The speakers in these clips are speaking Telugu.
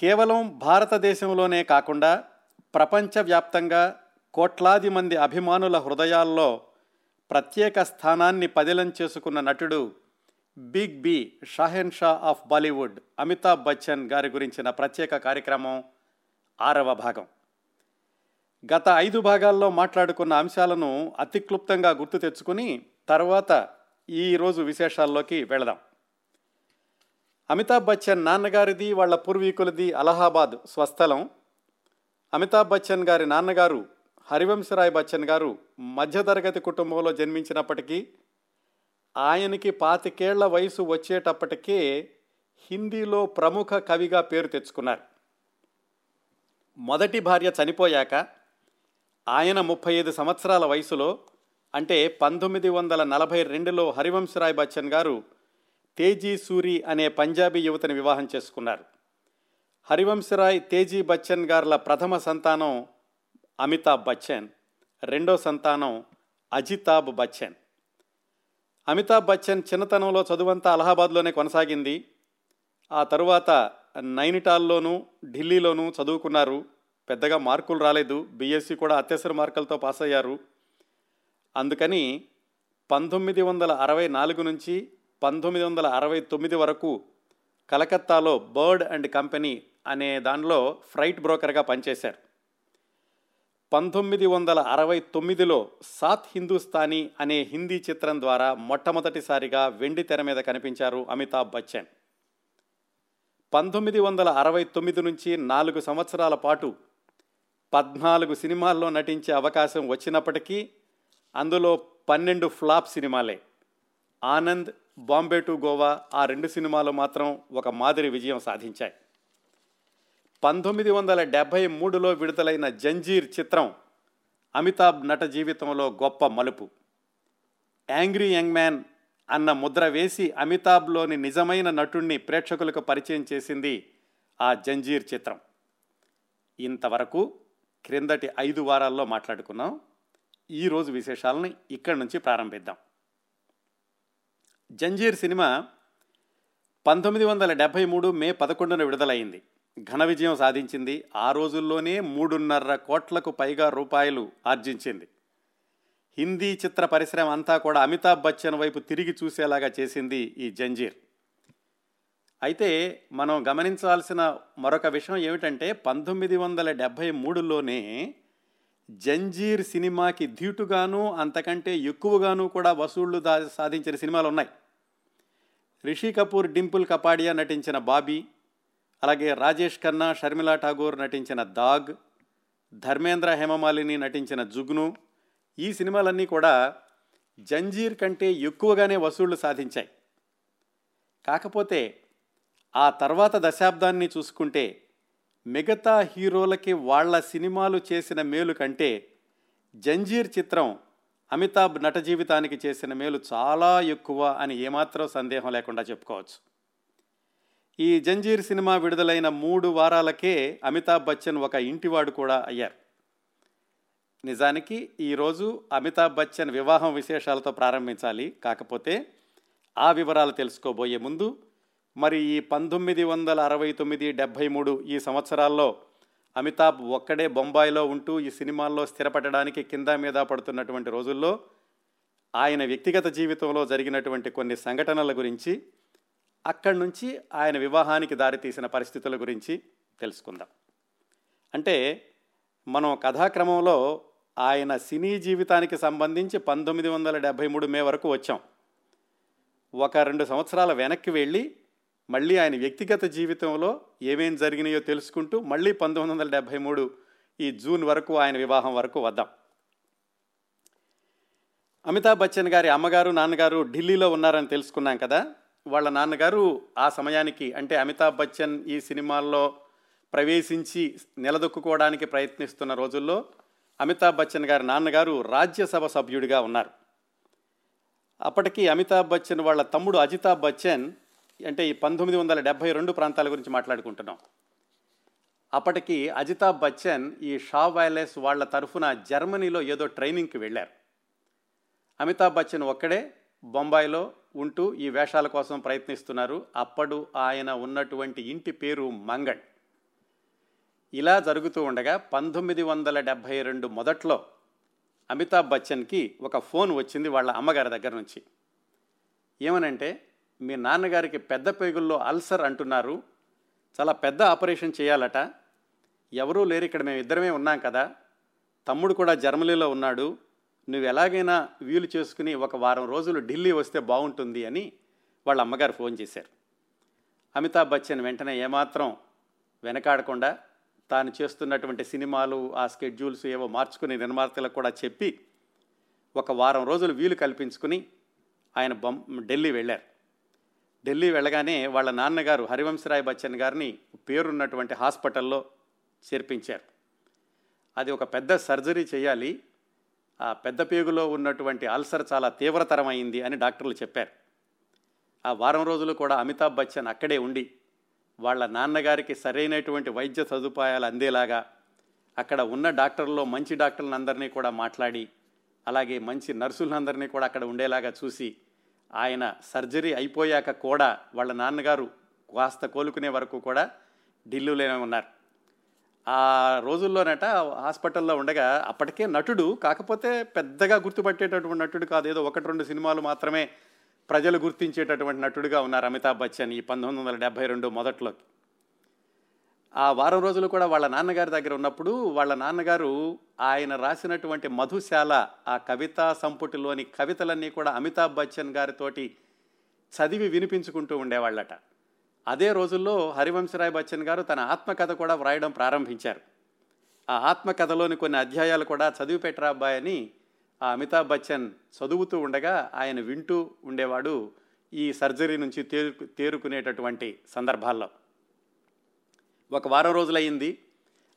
కేవలం భారతదేశంలోనే కాకుండా ప్రపంచవ్యాప్తంగా కోట్లాది మంది అభిమానుల హృదయాల్లో ప్రత్యేక స్థానాన్ని పదిలం చేసుకున్న నటుడు big B Shahenshah of Bollywood Amitabh Bachchan గారి గురించిన ప్రత్యేక కార్యక్రమం ఆరవ భాగం. గత ఐదు భాగాల్లో మాట్లాడుకున్న అంశాలను అతి క్లుప్తంగా గుర్తు తెచ్చుకుని తర్వాత ఈరోజు విశేషాల్లోకి వెళదాం. అమితాబ్ బచ్చన్ నాన్నగారిది వాళ్ళ పూర్వీకులది అలహాబాద్ స్వస్థలం. అమితాబ్ బచ్చన్ గారి నాన్నగారు హరివంశరాయ్ బచ్చన్ గారు మధ్యతరగతి కుటుంబంలో జన్మించినప్పటికీ ఆయనకి పాతికేళ్ళ వయసు వచ్చేటప్పటికే హిందీలో ప్రముఖ కవిగా పేరు తెచ్చుకున్నారు. మొదటి భార్య చనిపోయాక ఆయన ముప్పై ఐదు సంవత్సరాల వయసులో అంటే పంతొమ్మిది వందల నలభై రెండులో హరివంశరాయ్ బచ్చన్ గారు తేజీ సూరి అనే పంజాబీ యువతిని వివాహం చేసుకున్నారు. హరివంశరాయ్ తేజీ బచ్చన్ గారుల ప్రథమ సంతానం అమితాబ్ బచ్చన్ రెండో సంతానం అజితాబ్ బచ్చన్. అమితాబ్ బచ్చన్ చిన్నతనంలో చదువంతా అలహాబాద్లోనే కొనసాగింది. ఆ తరువాత నైనిటాల్లోనూ ఢిల్లీలోనూ చదువుకున్నారు. పెద్దగా మార్కులు రాలేదు. బీఎస్సీ కూడా అత్యవసర మార్కులతో పాస్ అయ్యారు అందుకని పంతొమ్మిది వందల అరవై నాలుగు నుంచి పంతొమ్మిది వందల అరవై తొమ్మిది వరకు కలకత్తాలో బర్డ్ అండ్ కంపెనీ అనే దానిలో ఫ్రైట్ బ్రోకర్గా పనిచేశారు. పంతొమ్మిది వందల అరవై తొమ్మిదిలో సాత్ హిందుస్థానీ అనే హిందీ చిత్రం ద్వారా మొట్టమొదటిసారిగా వెండి తెర మీద కనిపించారు అమితాబ్ బచ్చన్. పంతొమ్మిది వందల అరవై తొమ్మిది నుంచి నాలుగు సంవత్సరాల పాటు పద్నాలుగు సినిమాల్లో నటించే అవకాశం వచ్చినప్పటికీ అందులో పన్నెండు ఫ్లాప్ సినిమాలే. ఆనంద్ బాంబే టు గోవా ఆ రెండు సినిమాలు మాత్రం ఒక మాదిరి విజయం సాధించాయి. పంతొమ్మిది వందల డెబ్భై మూడులో విడుదలైన జంజీర్ చిత్రం అమితాబ్ నట జీవితంలో గొప్ప మలుపు. యాంగ్రీ యంగ్ మ్యాన్ అన్న ముద్ర వేసి అమితాబ్లోని నిజమైన నటుణ్ణి ప్రేక్షకులకు పరిచయం చేసింది ఆ జంజీర్ చిత్రం. ఇంతవరకు క్రిందటి ఐదు వారాల్లో మాట్లాడుకున్నాం. ఈరోజు విశేషాలని ఇక్కడి నుంచి ప్రారంభిద్దాం. జంజీర్ సినిమా పంతొమ్మిది వందల డెబ్భై మూడు మే పదకొండున విడుదలైంది. ఘన విజయం సాధించింది. ఆ రోజుల్లోనే మూడున్నర కోట్లకు పైగా రూపాయలు ఆర్జించింది. హిందీ చిత్ర పరిశ్రమ అంతా కూడా అమితాబ్ బచ్చన్ వైపు తిరిగి చూసేలాగా చేసింది ఈ జంజీర్. అయితే మనం గమనించాల్సిన మరొక విషయం ఏమిటంటే పంతొమ్మిది వందల డెబ్భై మూడులోనే జంజీర్ సినిమాకి ధీటుగాను అంతకంటే ఎక్కువగాను కూడా వసూళ్ళు దా సాధించిన సినిమాలు ఉన్నాయి రిషి కపూర్ డింపుల్ కపాడియా నటించిన బాబీ అలాగే రాజేష్ ఖన్నా షర్మిలా ఠాగూర్ నటించిన దాగ్ ధర్మేంద్ర హేమమాలిని నటించిన జుగ్ను ఈ సినిమాలన్నీ కూడా జంజీర్ కంటే ఎక్కువగానే వసూళ్ళు సాధించాయి. కాకపోతే ఆ తర్వాత దశాబ్దాన్ని చూసుకుంటే మిగతా హీరోలకి వాళ్ళ సినిమాలు చేసిన మేలు కంటే జంజీర్ చిత్రం అమితాబ్ నట జీవితానికి చేసిన మేలు చాలా ఎక్కువ అని ఏమాత్రం సందేహం లేకుండా చెప్పుకోవచ్చు. ఈ జంజీర్ సినిమా విడుదలైన మూడు వారాలకే అమితాబ్ బచ్చన్ ఒక ఇంటివాడు కూడా అయ్యారు. నిజానికి ఈరోజు అమితాబ్ బచ్చన్ వివాహం విశేషాలతో ప్రారంభించాలి. కాకపోతే ఆ వివరాలు తెలుసుకోబోయే ముందు మరి ఈ పంతొమ్మిది వందల అరవై తొమ్మిది డెబ్భై మూడు ఈ సంవత్సరాల్లో అమితాబ్ ఒక్కడే బొంబాయిలో ఉంటూ ఈ సినిమాల్లో స్థిరపడడానికి కింద మీద పడుతున్నటువంటి రోజుల్లో ఆయన వ్యక్తిగత జీవితంలో జరిగినటువంటి కొన్ని సంఘటనల గురించి అక్కడి నుంచి ఆయన వివాహానికి దారితీసిన పరిస్థితుల గురించి తెలుసుకుందాం. అంటే మనం కథాక్రమంలో ఆయన సినీ జీవితానికి సంబంధించి పంతొమ్మిది వందల డెబ్భై మూడు మే వరకు వచ్చాం. ఒక రెండు సంవత్సరాల వెనక్కి వెళ్ళి మళ్ళీ ఆయన వ్యక్తిగత జీవితంలో ఏమేం జరిగినాయో తెలుసుకుంటూ మళ్ళీ పంతొమ్మిది వందల డెబ్భై మూడు ఈ జూన్ వరకు ఆయన వివాహం వరకు వద్దాం. అమితాబ్ బచ్చన్ గారి అమ్మగారు నాన్నగారు ఢిల్లీలో ఉన్నారని తెలుసుకున్నాం కదా. వాళ్ళ నాన్నగారు ఆ సమయానికి అంటే అమితాబ్ బచ్చన్ ఈ సినిమాల్లో ప్రవేశించి నిలదొక్కుకోవడానికి ప్రయత్నిస్తున్న రోజుల్లో అమితాబ్ బచ్చన్ గారి నాన్నగారు రాజ్యసభ సభ్యుడిగా ఉన్నారు. అప్పటికి అమితాబ్ బచ్చన్ వాళ్ళ తమ్ముడు అజితాబ్ బచ్చన్ అంటే ఈ పంతొమ్మిది వందల డెబ్భై రెండు ప్రాంతాల గురించి మాట్లాడుకుంటున్నాం. అప్పటికి అజితాబ్ బచ్చన్ ఈ షా వైలెస్ వాళ్ళ తరఫున జర్మనీలో ఏదో ట్రైనింగ్కి వెళ్ళారు. అమితాబ్ బచ్చన్ ఒక్కడే బొంబాయిలో ఉంటూ ఈ వేషాల కోసం ప్రయత్నిస్తున్నారు. అప్పుడు ఆయన ఉన్నటువంటి ఇంటి పేరు మంగళ్. ఇలా జరుగుతూ ఉండగా పంతొమ్మిది వందల డెబ్భై రెండు మొదట్లో అమితాబ్ బచ్చన్కి ఒక ఫోన్ వచ్చింది వాళ్ళ అమ్మగారి దగ్గర నుంచి. ఏమనంటే మీ నాన్నగారికి పెద్ద పేగుల్లో అల్సర్ అంటున్నారు. చాలా పెద్ద ఆపరేషన్ చేయాలట. ఎవరూ లేరు ఇక్కడ మేము ఇద్దరమే ఉన్నాం కదా. తమ్ముడు కూడా జర్మనీలో ఉన్నాడు. నువ్వు ఎలాగైనా వీలు చేసుకుని ఒక వారం రోజులు ఢిల్లీ వస్తే బాగుంటుంది అని వాళ్ళ అమ్మగారు ఫోన్ చేశారు. అమితాబ్ బచ్చన్ వెంటనే ఏమాత్రం వెనకాడకుండా తాను చేస్తున్నటువంటి సినిమాలు ఆ స్కెడ్యూల్స్ ఏవో మార్చుకుని నిర్మాతలకు కూడా చెప్పి ఒక వారం రోజులు వీలు కల్పించుకుని ఆయన బొమ్ ఢిల్లీ వెళ్ళారు. ఢిల్లీ వెళ్ళగానే వాళ్ళ నాన్నగారు హరివంశరాయ్ బచ్చన్ గారిని పేరున్నటువంటి హాస్పిటల్లో చేర్పించారు. అది ఒక పెద్ద సర్జరీ చేయాలి ఆ పెద్ద పేగులో ఉన్నటువంటి అల్సర్ చాలా తీవ్రతరమైంది అని డాక్టర్లు చెప్పారు. ఆ వారం రోజులు కూడా అమితాబ్ బచ్చన్ అక్కడే ఉండి వాళ్ళ నాన్నగారికి సరైనటువంటి వైద్య సదుపాయాలు అందేలాగా అక్కడ ఉన్న డాక్టర్లో మంచి డాక్టర్లందరినీ కూడా మాట్లాడి అలాగే మంచి నర్సులందరినీ కూడా అక్కడ ఉండేలాగా చూసి ఆయన సర్జరీ అయిపోయాక కూడా వాళ్ళ నాన్నగారు కాస్త కోలుకునే వరకు కూడా ఢిల్లీలోనే ఉన్నారు. ఆ రోజుల్లోనట హాస్పిటల్లో ఉండగా అప్పటికే నటుడు కాకపోతే పెద్దగా గుర్తుపట్టేటటువంటి నటుడు కాదు ఏదో ఒకటి రెండు సినిమాలు మాత్రమే ప్రజలు గుర్తించేటటువంటి నటుడుగా ఉన్నారు అమితాబ్ బచ్చన్ ఈ పంతొమ్మిది వందల డెబ్బై రెండు మొదట్లో ఆ వారం రోజులు కూడా వాళ్ళ నాన్నగారి దగ్గర ఉన్నప్పుడు వాళ్ళ నాన్నగారు ఆయన రాసినటువంటి మధుశాల ఆ కవితా సంపుటిలోని కవితలన్నీ కూడా అమితాబ్ బచ్చన్ గారితోటి చదివి వినిపించుకుంటూ ఉండేవాళ్ళట. అదే రోజుల్లో హరివంశరాయ్ బచ్చన్ గారు తన ఆత్మకథ కూడా వ్రాయడం ప్రారంభించారు. ఆ ఆత్మకథలోని కొన్ని అధ్యాయాలు కూడా చదివి పెట్టరా అబ్బాయి అని ఆ అమితాబ్ బచ్చన్ చదువుతూ ఉండగా ఆయన వింటూ ఉండేవాడు ఈ సర్జరీ నుంచి తేరు తేరుకునేటటువంటి సందర్భాల్లో. ఒక వారం రోజులయ్యింది.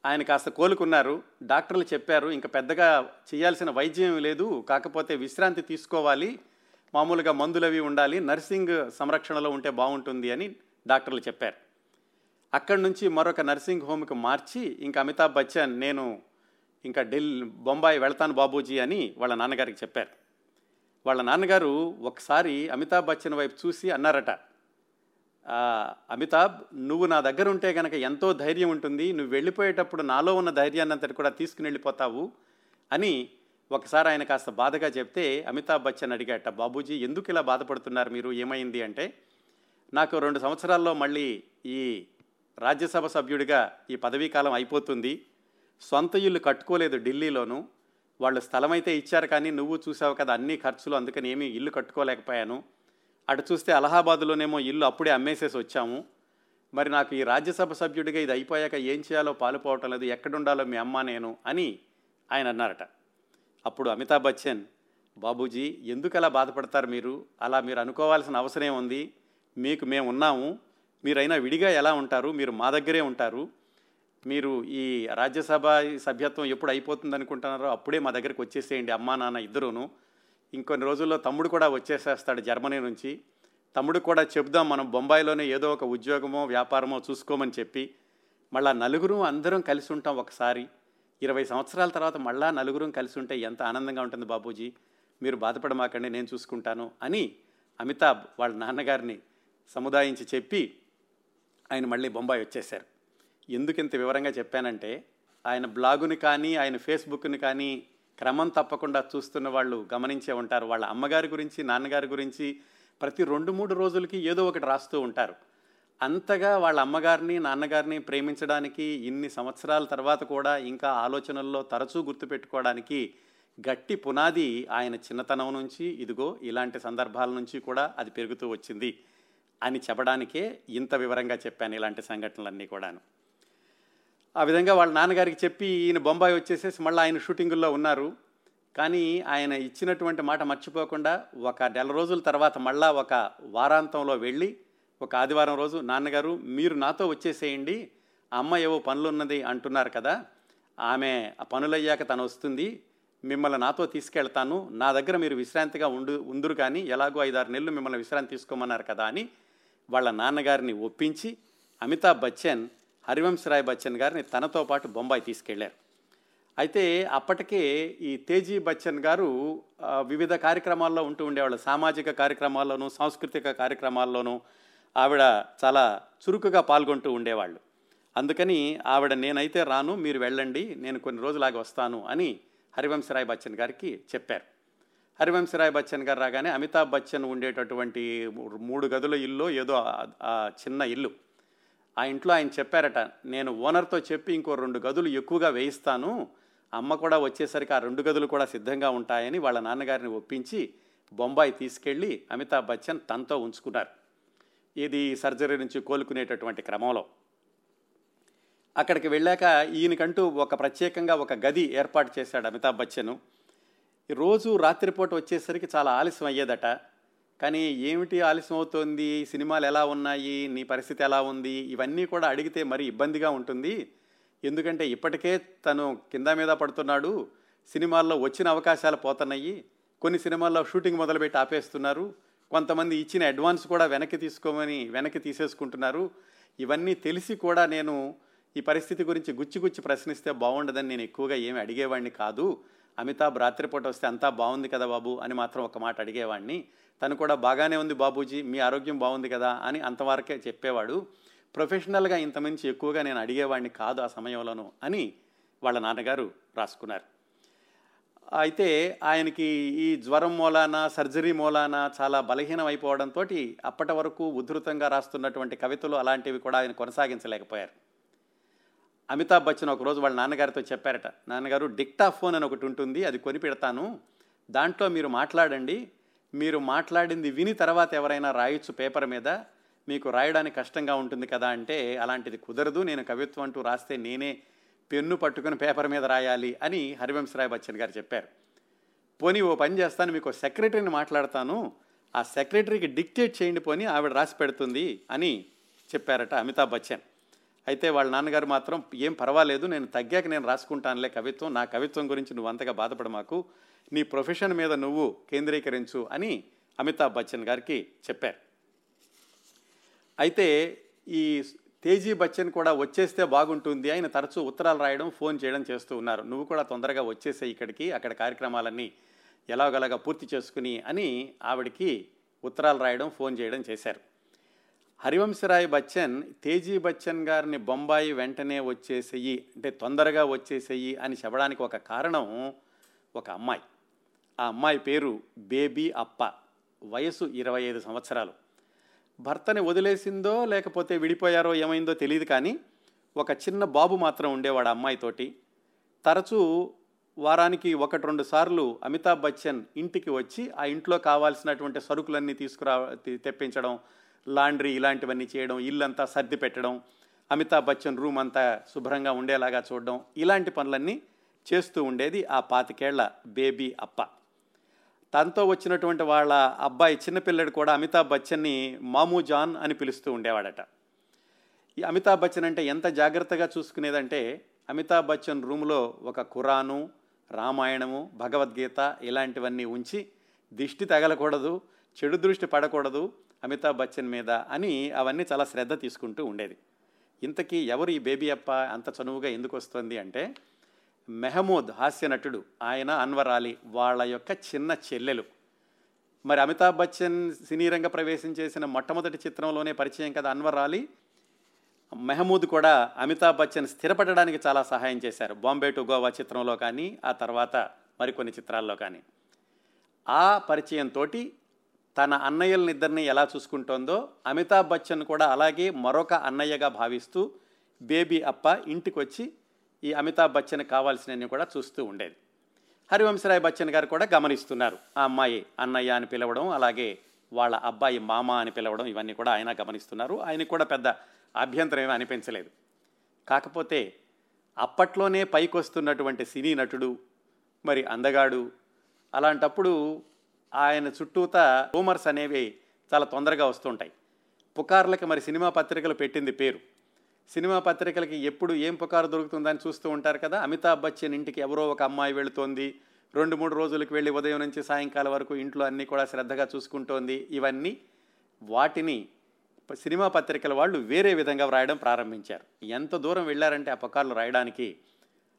ఆయన కాస్త కోలుకున్నారు. డాక్టర్లు చెప్పారు ఇంకా పెద్దగా చేయాల్సిన వైద్యం లేదు కాకపోతే విశ్రాంతి తీసుకోవాలి మామూలుగా మందులు అవి ఉండాలి నర్సింగ్ సంరక్షణలో ఉంటే బాగుంటుంది అని డాక్టర్లు చెప్పారు. అక్కడి నుంచి మరొక నర్సింగ్ హోమ్కి మార్చి ఇంకా అమితాబ్ బచ్చన్ నేను ఇంకా ఢిల్లీ బొంబాయి వెళ్తాను బాబూజీ అని వాళ్ళ నాన్నగారికి చెప్పారు. వాళ్ళ నాన్నగారు ఒకసారి అమితాబ్ బచ్చన్ వైపు చూసి అన్నారట అమితాబ్ నువ్వు నా దగ్గర ఉంటే కనుక ఎంతో ధైర్యం ఉంటుంది. నువ్వు వెళ్ళిపోయేటప్పుడు నాలో ఉన్న ధైర్యాన్ని అంతటి కూడా తీసుకుని వెళ్ళిపోతావు అని ఒకసారి ఆయన కాస్త బాధగా చెప్తే అమితాబ్ బచ్చన్ అడిగాట బాబూజీ ఎందుకు ఇలా బాధపడుతున్నారు మీరు? ఏమైంది? అంటే నాకు రెండు సంవత్సరాల్లో మళ్ళీ ఈ రాజ్యసభ సభ్యుడిగా ఈ పదవీ కాలం అయిపోతుంది. సొంత ఇల్లు కట్టుకోలేదు ఢిల్లీలోను. వాళ్ళు స్థలం అయితే ఇచ్చారు కానీ నువ్వు చూసావు కదా అన్ని ఖర్చులు అందుకని ఏమీ ఇల్లు కట్టుకోలేకపోయాను. అటు చూస్తే అలహాబాద్లోనేమో ఇల్లు అప్పుడే అమ్మేసేసి వచ్చాము. మరి నాకు ఈ రాజ్యసభ సభ్యుడిగా ఇది అయిపోయాక ఏం చేయాలో పాలుపోవటం లేదు ఎక్కడుండాలో మీ అమ్మ నేను అని ఆయన అన్నారట. అప్పుడు అమితాబ్ బచ్చన్ బాబూజీ ఎందుకు అలా బాధపడతారు మీరు? అలా మీరు అనుకోవాల్సిన అవసరం ఉంది? మీకు మేము ఉన్నాము. మీరైనా విడిగా ఎలా ఉంటారు? మీరు మా దగ్గరే ఉంటారు. మీరు ఈ రాజ్యసభ సభ్యత్వం ఎప్పుడు అయిపోతుంది అనుకుంటున్నారో అప్పుడే మా దగ్గరికి వచ్చేసేయండి అమ్మా నాన్న ఇద్దరును. ఇంకొన్ని రోజుల్లో తమ్ముడు కూడా వచ్చేసేస్తాడు జర్మనీ నుంచి. తమ్ముడు కూడా చెప్దాం మనం బొంబాయిలోనే ఏదో ఒక ఉద్యోగమో వ్యాపారమో చూసుకోమని చెప్పి మళ్ళా నలుగురు అందరం కలిసి ఉంటాం ఒకసారి. ఇరవై సంవత్సరాల తర్వాత మళ్ళా నలుగురం కలిసి ఉంటే ఎంత ఆనందంగా ఉంటుంది బాబూజీ. మీరు బాధపడమాకండి నేను చూసుకుంటాను అని అమితాబ్ వాళ్ళ నాన్నగారిని సముదాయించి చెప్పి ఆయన మళ్ళీ బొంబాయి వచ్చేశారు. ఎందుకు ఇంత వివరంగా చెప్పానంటే ఆయన బ్లాగుని కానీ ఆయన ఫేస్బుక్ని కానీ క్రమం తప్పకుండా చూస్తున్న వాళ్ళు గమనించే ఉంటారు. వాళ్ళ అమ్మగారి గురించి నాన్నగారి గురించి ప్రతి రెండు మూడు రోజులకి ఏదో ఒకటి రాస్తూ ఉంటారు. అంతగా వాళ్ళ అమ్మగారిని నాన్నగారిని ప్రేమించడానికి ఇన్ని సంవత్సరాల తర్వాత కూడా ఇంకా ఆలోచనల్లో తరచూ గుర్తుపెట్టుకోవడానికి గట్టి పునాది ఆయన చిన్నతనం నుంచి ఇదిగో ఇలాంటి సందర్భాల నుంచి కూడా అది పెరుగుతూ వచ్చింది అని చెప్పడానికే ఇంత వివరంగా చెప్పాను ఇలాంటి సంఘటనలన్నీ కూడాను. ఆ విధంగా వాళ్ళ నాన్నగారికి చెప్పి ఈయన బొంబాయి వచ్చేసేసి మళ్ళీ ఆయన షూటింగుల్లో ఉన్నారు. కానీ ఆయన ఇచ్చినటువంటి మాట మర్చిపోకుండా ఒక నెల రోజుల తర్వాత మళ్ళా ఒక వారాంతంలో వెళ్ళి ఒక ఆదివారం రోజు నాన్నగారు మీరు నాతో వచ్చేసేయండి. అమ్మ ఏవో పనులున్నది అంటున్నారు కదా. ఆమె ఆ పనులయ్యాక తను వస్తుంది. మిమ్మల్ని నాతో తీసుకెళ్తాను. నా దగ్గర మీరు విశ్రాంతిగా ఉండు ఉందురు కానీ ఎలాగో ఐదారు నెలలు మిమ్మల్ని విశ్రాంతి తీసుకోమన్నారు కదా అని వాళ్ళ నాన్నగారిని ఒప్పించి అమితాబ్ బచ్చన్ హరివంశరాయ్ బచ్చన్ గారిని తనతో పాటు బొంబాయి తీసుకెళ్ళారు. అయితే అప్పటికే ఈ తేజీ బచ్చన్ గారు వివిధ కార్యక్రమాల్లో ఉంటూ ఉండేవాళ్ళు. సామాజిక కార్యక్రమాల్లోనూ సాంస్కృతిక కార్యక్రమాల్లోనూ ఆవిడ చాలా చురుకుగా పాల్గొంటూ ఉండేవాళ్ళు. అందుకని ఆవిడ నేనైతే రాను మీరు వెళ్ళండి నేను కొన్ని రోజులాగా వస్తాను అని హరివంశరాయ్ బచ్చన్ గారికి చెప్పారు. హరివంశరాయ్ బచ్చన్ గారు రాగానే అమితాబ్ బచ్చన్ ఉండేటటువంటి మూడు గదుల ఇల్లు ఏదో చిన్న ఇల్లు. ఆ ఇంట్లో ఆయన చెప్పారట నేను ఓనర్తో చెప్పి ఇంకో రెండు గదులు ఎక్కువగా వేయిస్తాను. అమ్మ కూడా వచ్చేసరికి ఆ రెండు గదులు కూడా సిద్ధంగా ఉంటాయని వాళ్ళ నాన్నగారిని ఒప్పించి బొంబాయి తీసుకెళ్ళి అమితాబ్ బచ్చన్ తనతో ఉంచుకున్నారు. ఇది సర్జరీ నుంచి కోలుకునేటటువంటి క్రమంలో. అక్కడికి వెళ్ళాక ఈయనకంటూ ఒక ప్రత్యేకంగా ఒక గది ఏర్పాటు చేశాడు అమితాబ్ బచ్చన్. రోజు రాత్రిపూట వచ్చేసరికి చాలా ఆలస్యం అయ్యేదట. కానీ ఏమిటి ఆలస్యం అవుతోంది సినిమాలు ఎలా ఉన్నాయి? నీ పరిస్థితి ఎలా ఉంది? ఇవన్నీ కూడా అడిగితే మరి ఇబ్బందిగా ఉంటుంది. ఎందుకంటే ఇప్పటికే తను కింద మీద పడుతున్నాడు. సినిమాల్లో వచ్చిన అవకాశాలు పోతున్నాయి. కొన్ని సినిమాల్లో షూటింగ్ మొదలుపెట్టి ఆపేస్తున్నారు. కొంతమంది ఇచ్చిన అడ్వాన్స్ కూడా వెనక్కి తీసుకోమని వెనక్కి తీసేసుకుంటున్నారు. ఇవన్నీ తెలిసి కూడా నేను ఈ పరిస్థితి గురించి గుచ్చి గుచ్చి ప్రశ్నిస్తే బాగుండదని నేను ఎక్కువగా ఏమి అడిగేవాడిని కాదు. అమితాబ్ రాత్రిపూట వస్తే అంతా బాగుంది కదా బాబు అని మాత్రం ఒక మాట అడిగేవాడిని తను కూడా బాగానే ఉంది బాబూజీ మీ ఆరోగ్యం బాగుంది కదా అని అంతవరకే చెప్పేవాడు. ప్రొఫెషనల్గా ఇంతమించి ఎక్కువగా నేను అడిగేవాడిని కాదు ఆ సమయంలోనూ అని వాళ్ళ నాన్నగారు రాసుకున్నారు. అయితే ఆయనకి ఈ జ్వరం మూలాన సర్జరీ మూలాన చాలా బలహీనం అయిపోవడంతో అప్పటి వరకు ఉధృతంగా రాస్తున్నటువంటి కవితలు అలాంటివి కూడా ఆయన కొనసాగించలేకపోయారు. అమితాబ్ బచ్చన్ ఒకరోజు వాళ్ళ నాన్నగారితో చెప్పారట నాన్నగారు డిక్టాఫోన్ అని ఒకటి ఉంటుంది అది కొని పెడతాను. దాంట్లో మీరు మాట్లాడండి మీరు మాట్లాడింది విని తర్వాత ఎవరైనా రాయొచ్చు పేపర్ మీద. మీకు రాయడానికి కష్టంగా ఉంటుంది కదా అంటే అలాంటిది కుదరదు. నేను కవిత్వం అంటూ రాస్తే నేనే పెన్ను పట్టుకుని పేపర్ మీద రాయాలి అని హరివంశరాయ్ బచ్చన్ గారు చెప్పారు. పోనీ ఓ పని చేస్తాను మీకు సెక్రటరీని మాట్లాడతాను. ఆ సెక్రటరీకి డిక్టేట్ చేయండి పోని ఆవిడ రాసి పెడుతుంది అని చెప్పారట అమితాబ్ బచ్చన్. అయితే వాళ్ళ నాన్నగారు మాత్రం ఏం పర్వాలేదు నేను తగ్గాక నేను రాసుకుంటానులే కవిత్వం. నా కవిత్వం గురించి నువ్వు అంతగా బాధపడమాకు. నీ ప్రొఫెషన్ మీద నువ్వు కేంద్రీకరించు అని అమితాబ్ బచ్చన్ గారికి చెప్పారు. అయితే ఈ తేజీ బచ్చన్ కూడా వచ్చేస్తే బాగుంటుంది. ఆయన తరచూ ఉత్తరాలు రాయడం ఫోన్ చేయడం చేస్తూ ఉన్నారు. నువ్వు కూడా తొందరగా వచ్చేసే ఇక్కడికి అక్కడ కార్యక్రమాలన్నీ ఎలాగలాగా పూర్తి చేసుకుని అని ఆవిడికి ఉత్తరాలు రాయడం ఫోన్ చేయడం చేశారు. హరివంశరాయ్ బచ్చన్ తేజీ బచ్చన్ గారిని బొంబాయి వెంటనే వచ్చేసేయి అంటే తొందరగా వచ్చేసేయి అని చెప్పడానికి ఒక కారణం ఒక అమ్మాయి. ఆ అమ్మాయి పేరు బేబీ అప్ప. వయసు ఇరవై ఐదు సంవత్సరాలు. భర్తని వదిలేసిందో లేకపోతే విడిపోయారో ఏమైందో తెలియదు కానీ ఒక చిన్న బాబు మాత్రం ఉండేవాడు అమ్మాయితోటి తరచూ వారానికి ఒకటి రెండు సార్లు అమితాబ్ బచ్చన్ ఇంటికి వచ్చి ఆ ఇంట్లో కావాల్సినటువంటి సరుకులన్నీ తీసుకురా తెప్పించడం లాండ్రీ ఇలాంటివన్నీ చేయడం ఇల్లంతా సర్ది పెట్టడం అమితాబ్ బచ్చన్ రూమ్ అంతా శుభ్రంగా ఉండేలాగా చూడడం ఇలాంటి పనులన్నీ చేస్తూ ఉండేది ఆ పాతికేళ్ళ బేబీ అప్ప. తనతో వచ్చినటువంటి వాళ్ళ అబ్బాయి చిన్నపిల్లడు కూడా అమితాబ్ బచ్చన్ని మామూ జాన్ అని పిలుస్తూ ఉండేవాడట. ఈ అమితాబ్ బచ్చన్ అంటే ఎంత జాగ్రత్తగా చూసుకునేదంటే అమితాబ్ బచ్చన్ రూమ్లో ఒక ఖురాను రామాయణము భగవద్గీత ఇలాంటివన్నీ ఉంచి దిష్టి తగలకూడదు చెడు దృష్టి పడకూడదు అమితాబ్ బచ్చన్ మీద అని అవన్నీ చాలా శ్రద్ధ తీసుకుంటూ ఉండేది. ఇంతకీ ఎవరు ఈ బేబీ అప్ప? అంత చనువుగా ఎందుకు వస్తుంది అంటే మెహమూద్ హాస్య నటుడు ఆయన అన్వర్ అలీ వాళ్ళ యొక్క చిన్న చెల్లెలు. మరి అమితాబ్ బచ్చన్ సినీ రంగ ప్రవేశం చేసిన మొట్టమొదటి చిత్రంలోనే పరిచయం కదా అన్వర్ అలీ మెహమూద్ కూడా అమితాబ్ బచ్చన్ స్థిరపడడానికి చాలా సహాయం చేశారు. బాంబే టు గోవా చిత్రంలో కానీ ఆ తర్వాత మరికొన్ని చిత్రాల్లో కానీ. ఆ పరిచయంతో తన అన్నయ్యలనిద్దరిని ఎలా చూసుకుంటోందో అమితాబ్ బచ్చన్ కూడా అలాగే మరొక అన్నయ్యగా భావిస్తూ బేబీ అప్ప ఇంటికి వచ్చి ఈ అమితాబ్ బచ్చన్ కావాల్సినవన్నీ కూడా చూస్తూ ఉండేది. హరివంశరాయ్ బచ్చన్ గారు కూడా గమనిస్తున్నారు. ఆ అమ్మాయి అన్నయ్య అని పిలవడం అలాగే వాళ్ళ అబ్బాయి మామ అని పిలవడం ఇవన్నీ కూడా ఆయన గమనిస్తున్నారు. ఆయనకు కూడా పెద్ద అభ్యంతరం ఏమీ అనిపించలేదు. కాకపోతే అప్పట్లోనే పైకి వస్తున్నటువంటి సినీ నటుడు మరి అందగాడు అలాంటప్పుడు ఆయన చుట్టూత రూమర్స్ అనేవి చాలా తొందరగా వస్తుంటాయి పుకార్లకి మరి సినిమా పత్రికలు పెట్టింది పేరు. సినిమా పత్రికలకి ఎప్పుడు ఏం పుకారు దొరుకుతుందని చూస్తూ ఉంటారు కదా? అమితాబ్ బచ్చన్ ఇంటికి ఎవరో ఒక అమ్మాయి వెళుతోంది. రెండు మూడు రోజులకు వెళ్ళి ఉదయం నుంచి సాయంకాలం వరకు ఇంట్లో అన్నీ కూడా శ్రద్ధగా చూసుకుంటోంది. ఇవన్నీ వాటిని సినిమా పత్రికల వాళ్ళు వేరే విధంగా వ్రాయడం ప్రారంభించారు. ఎంత దూరం వెళ్ళారంటే ఆ పుకార్లు రాయడానికి.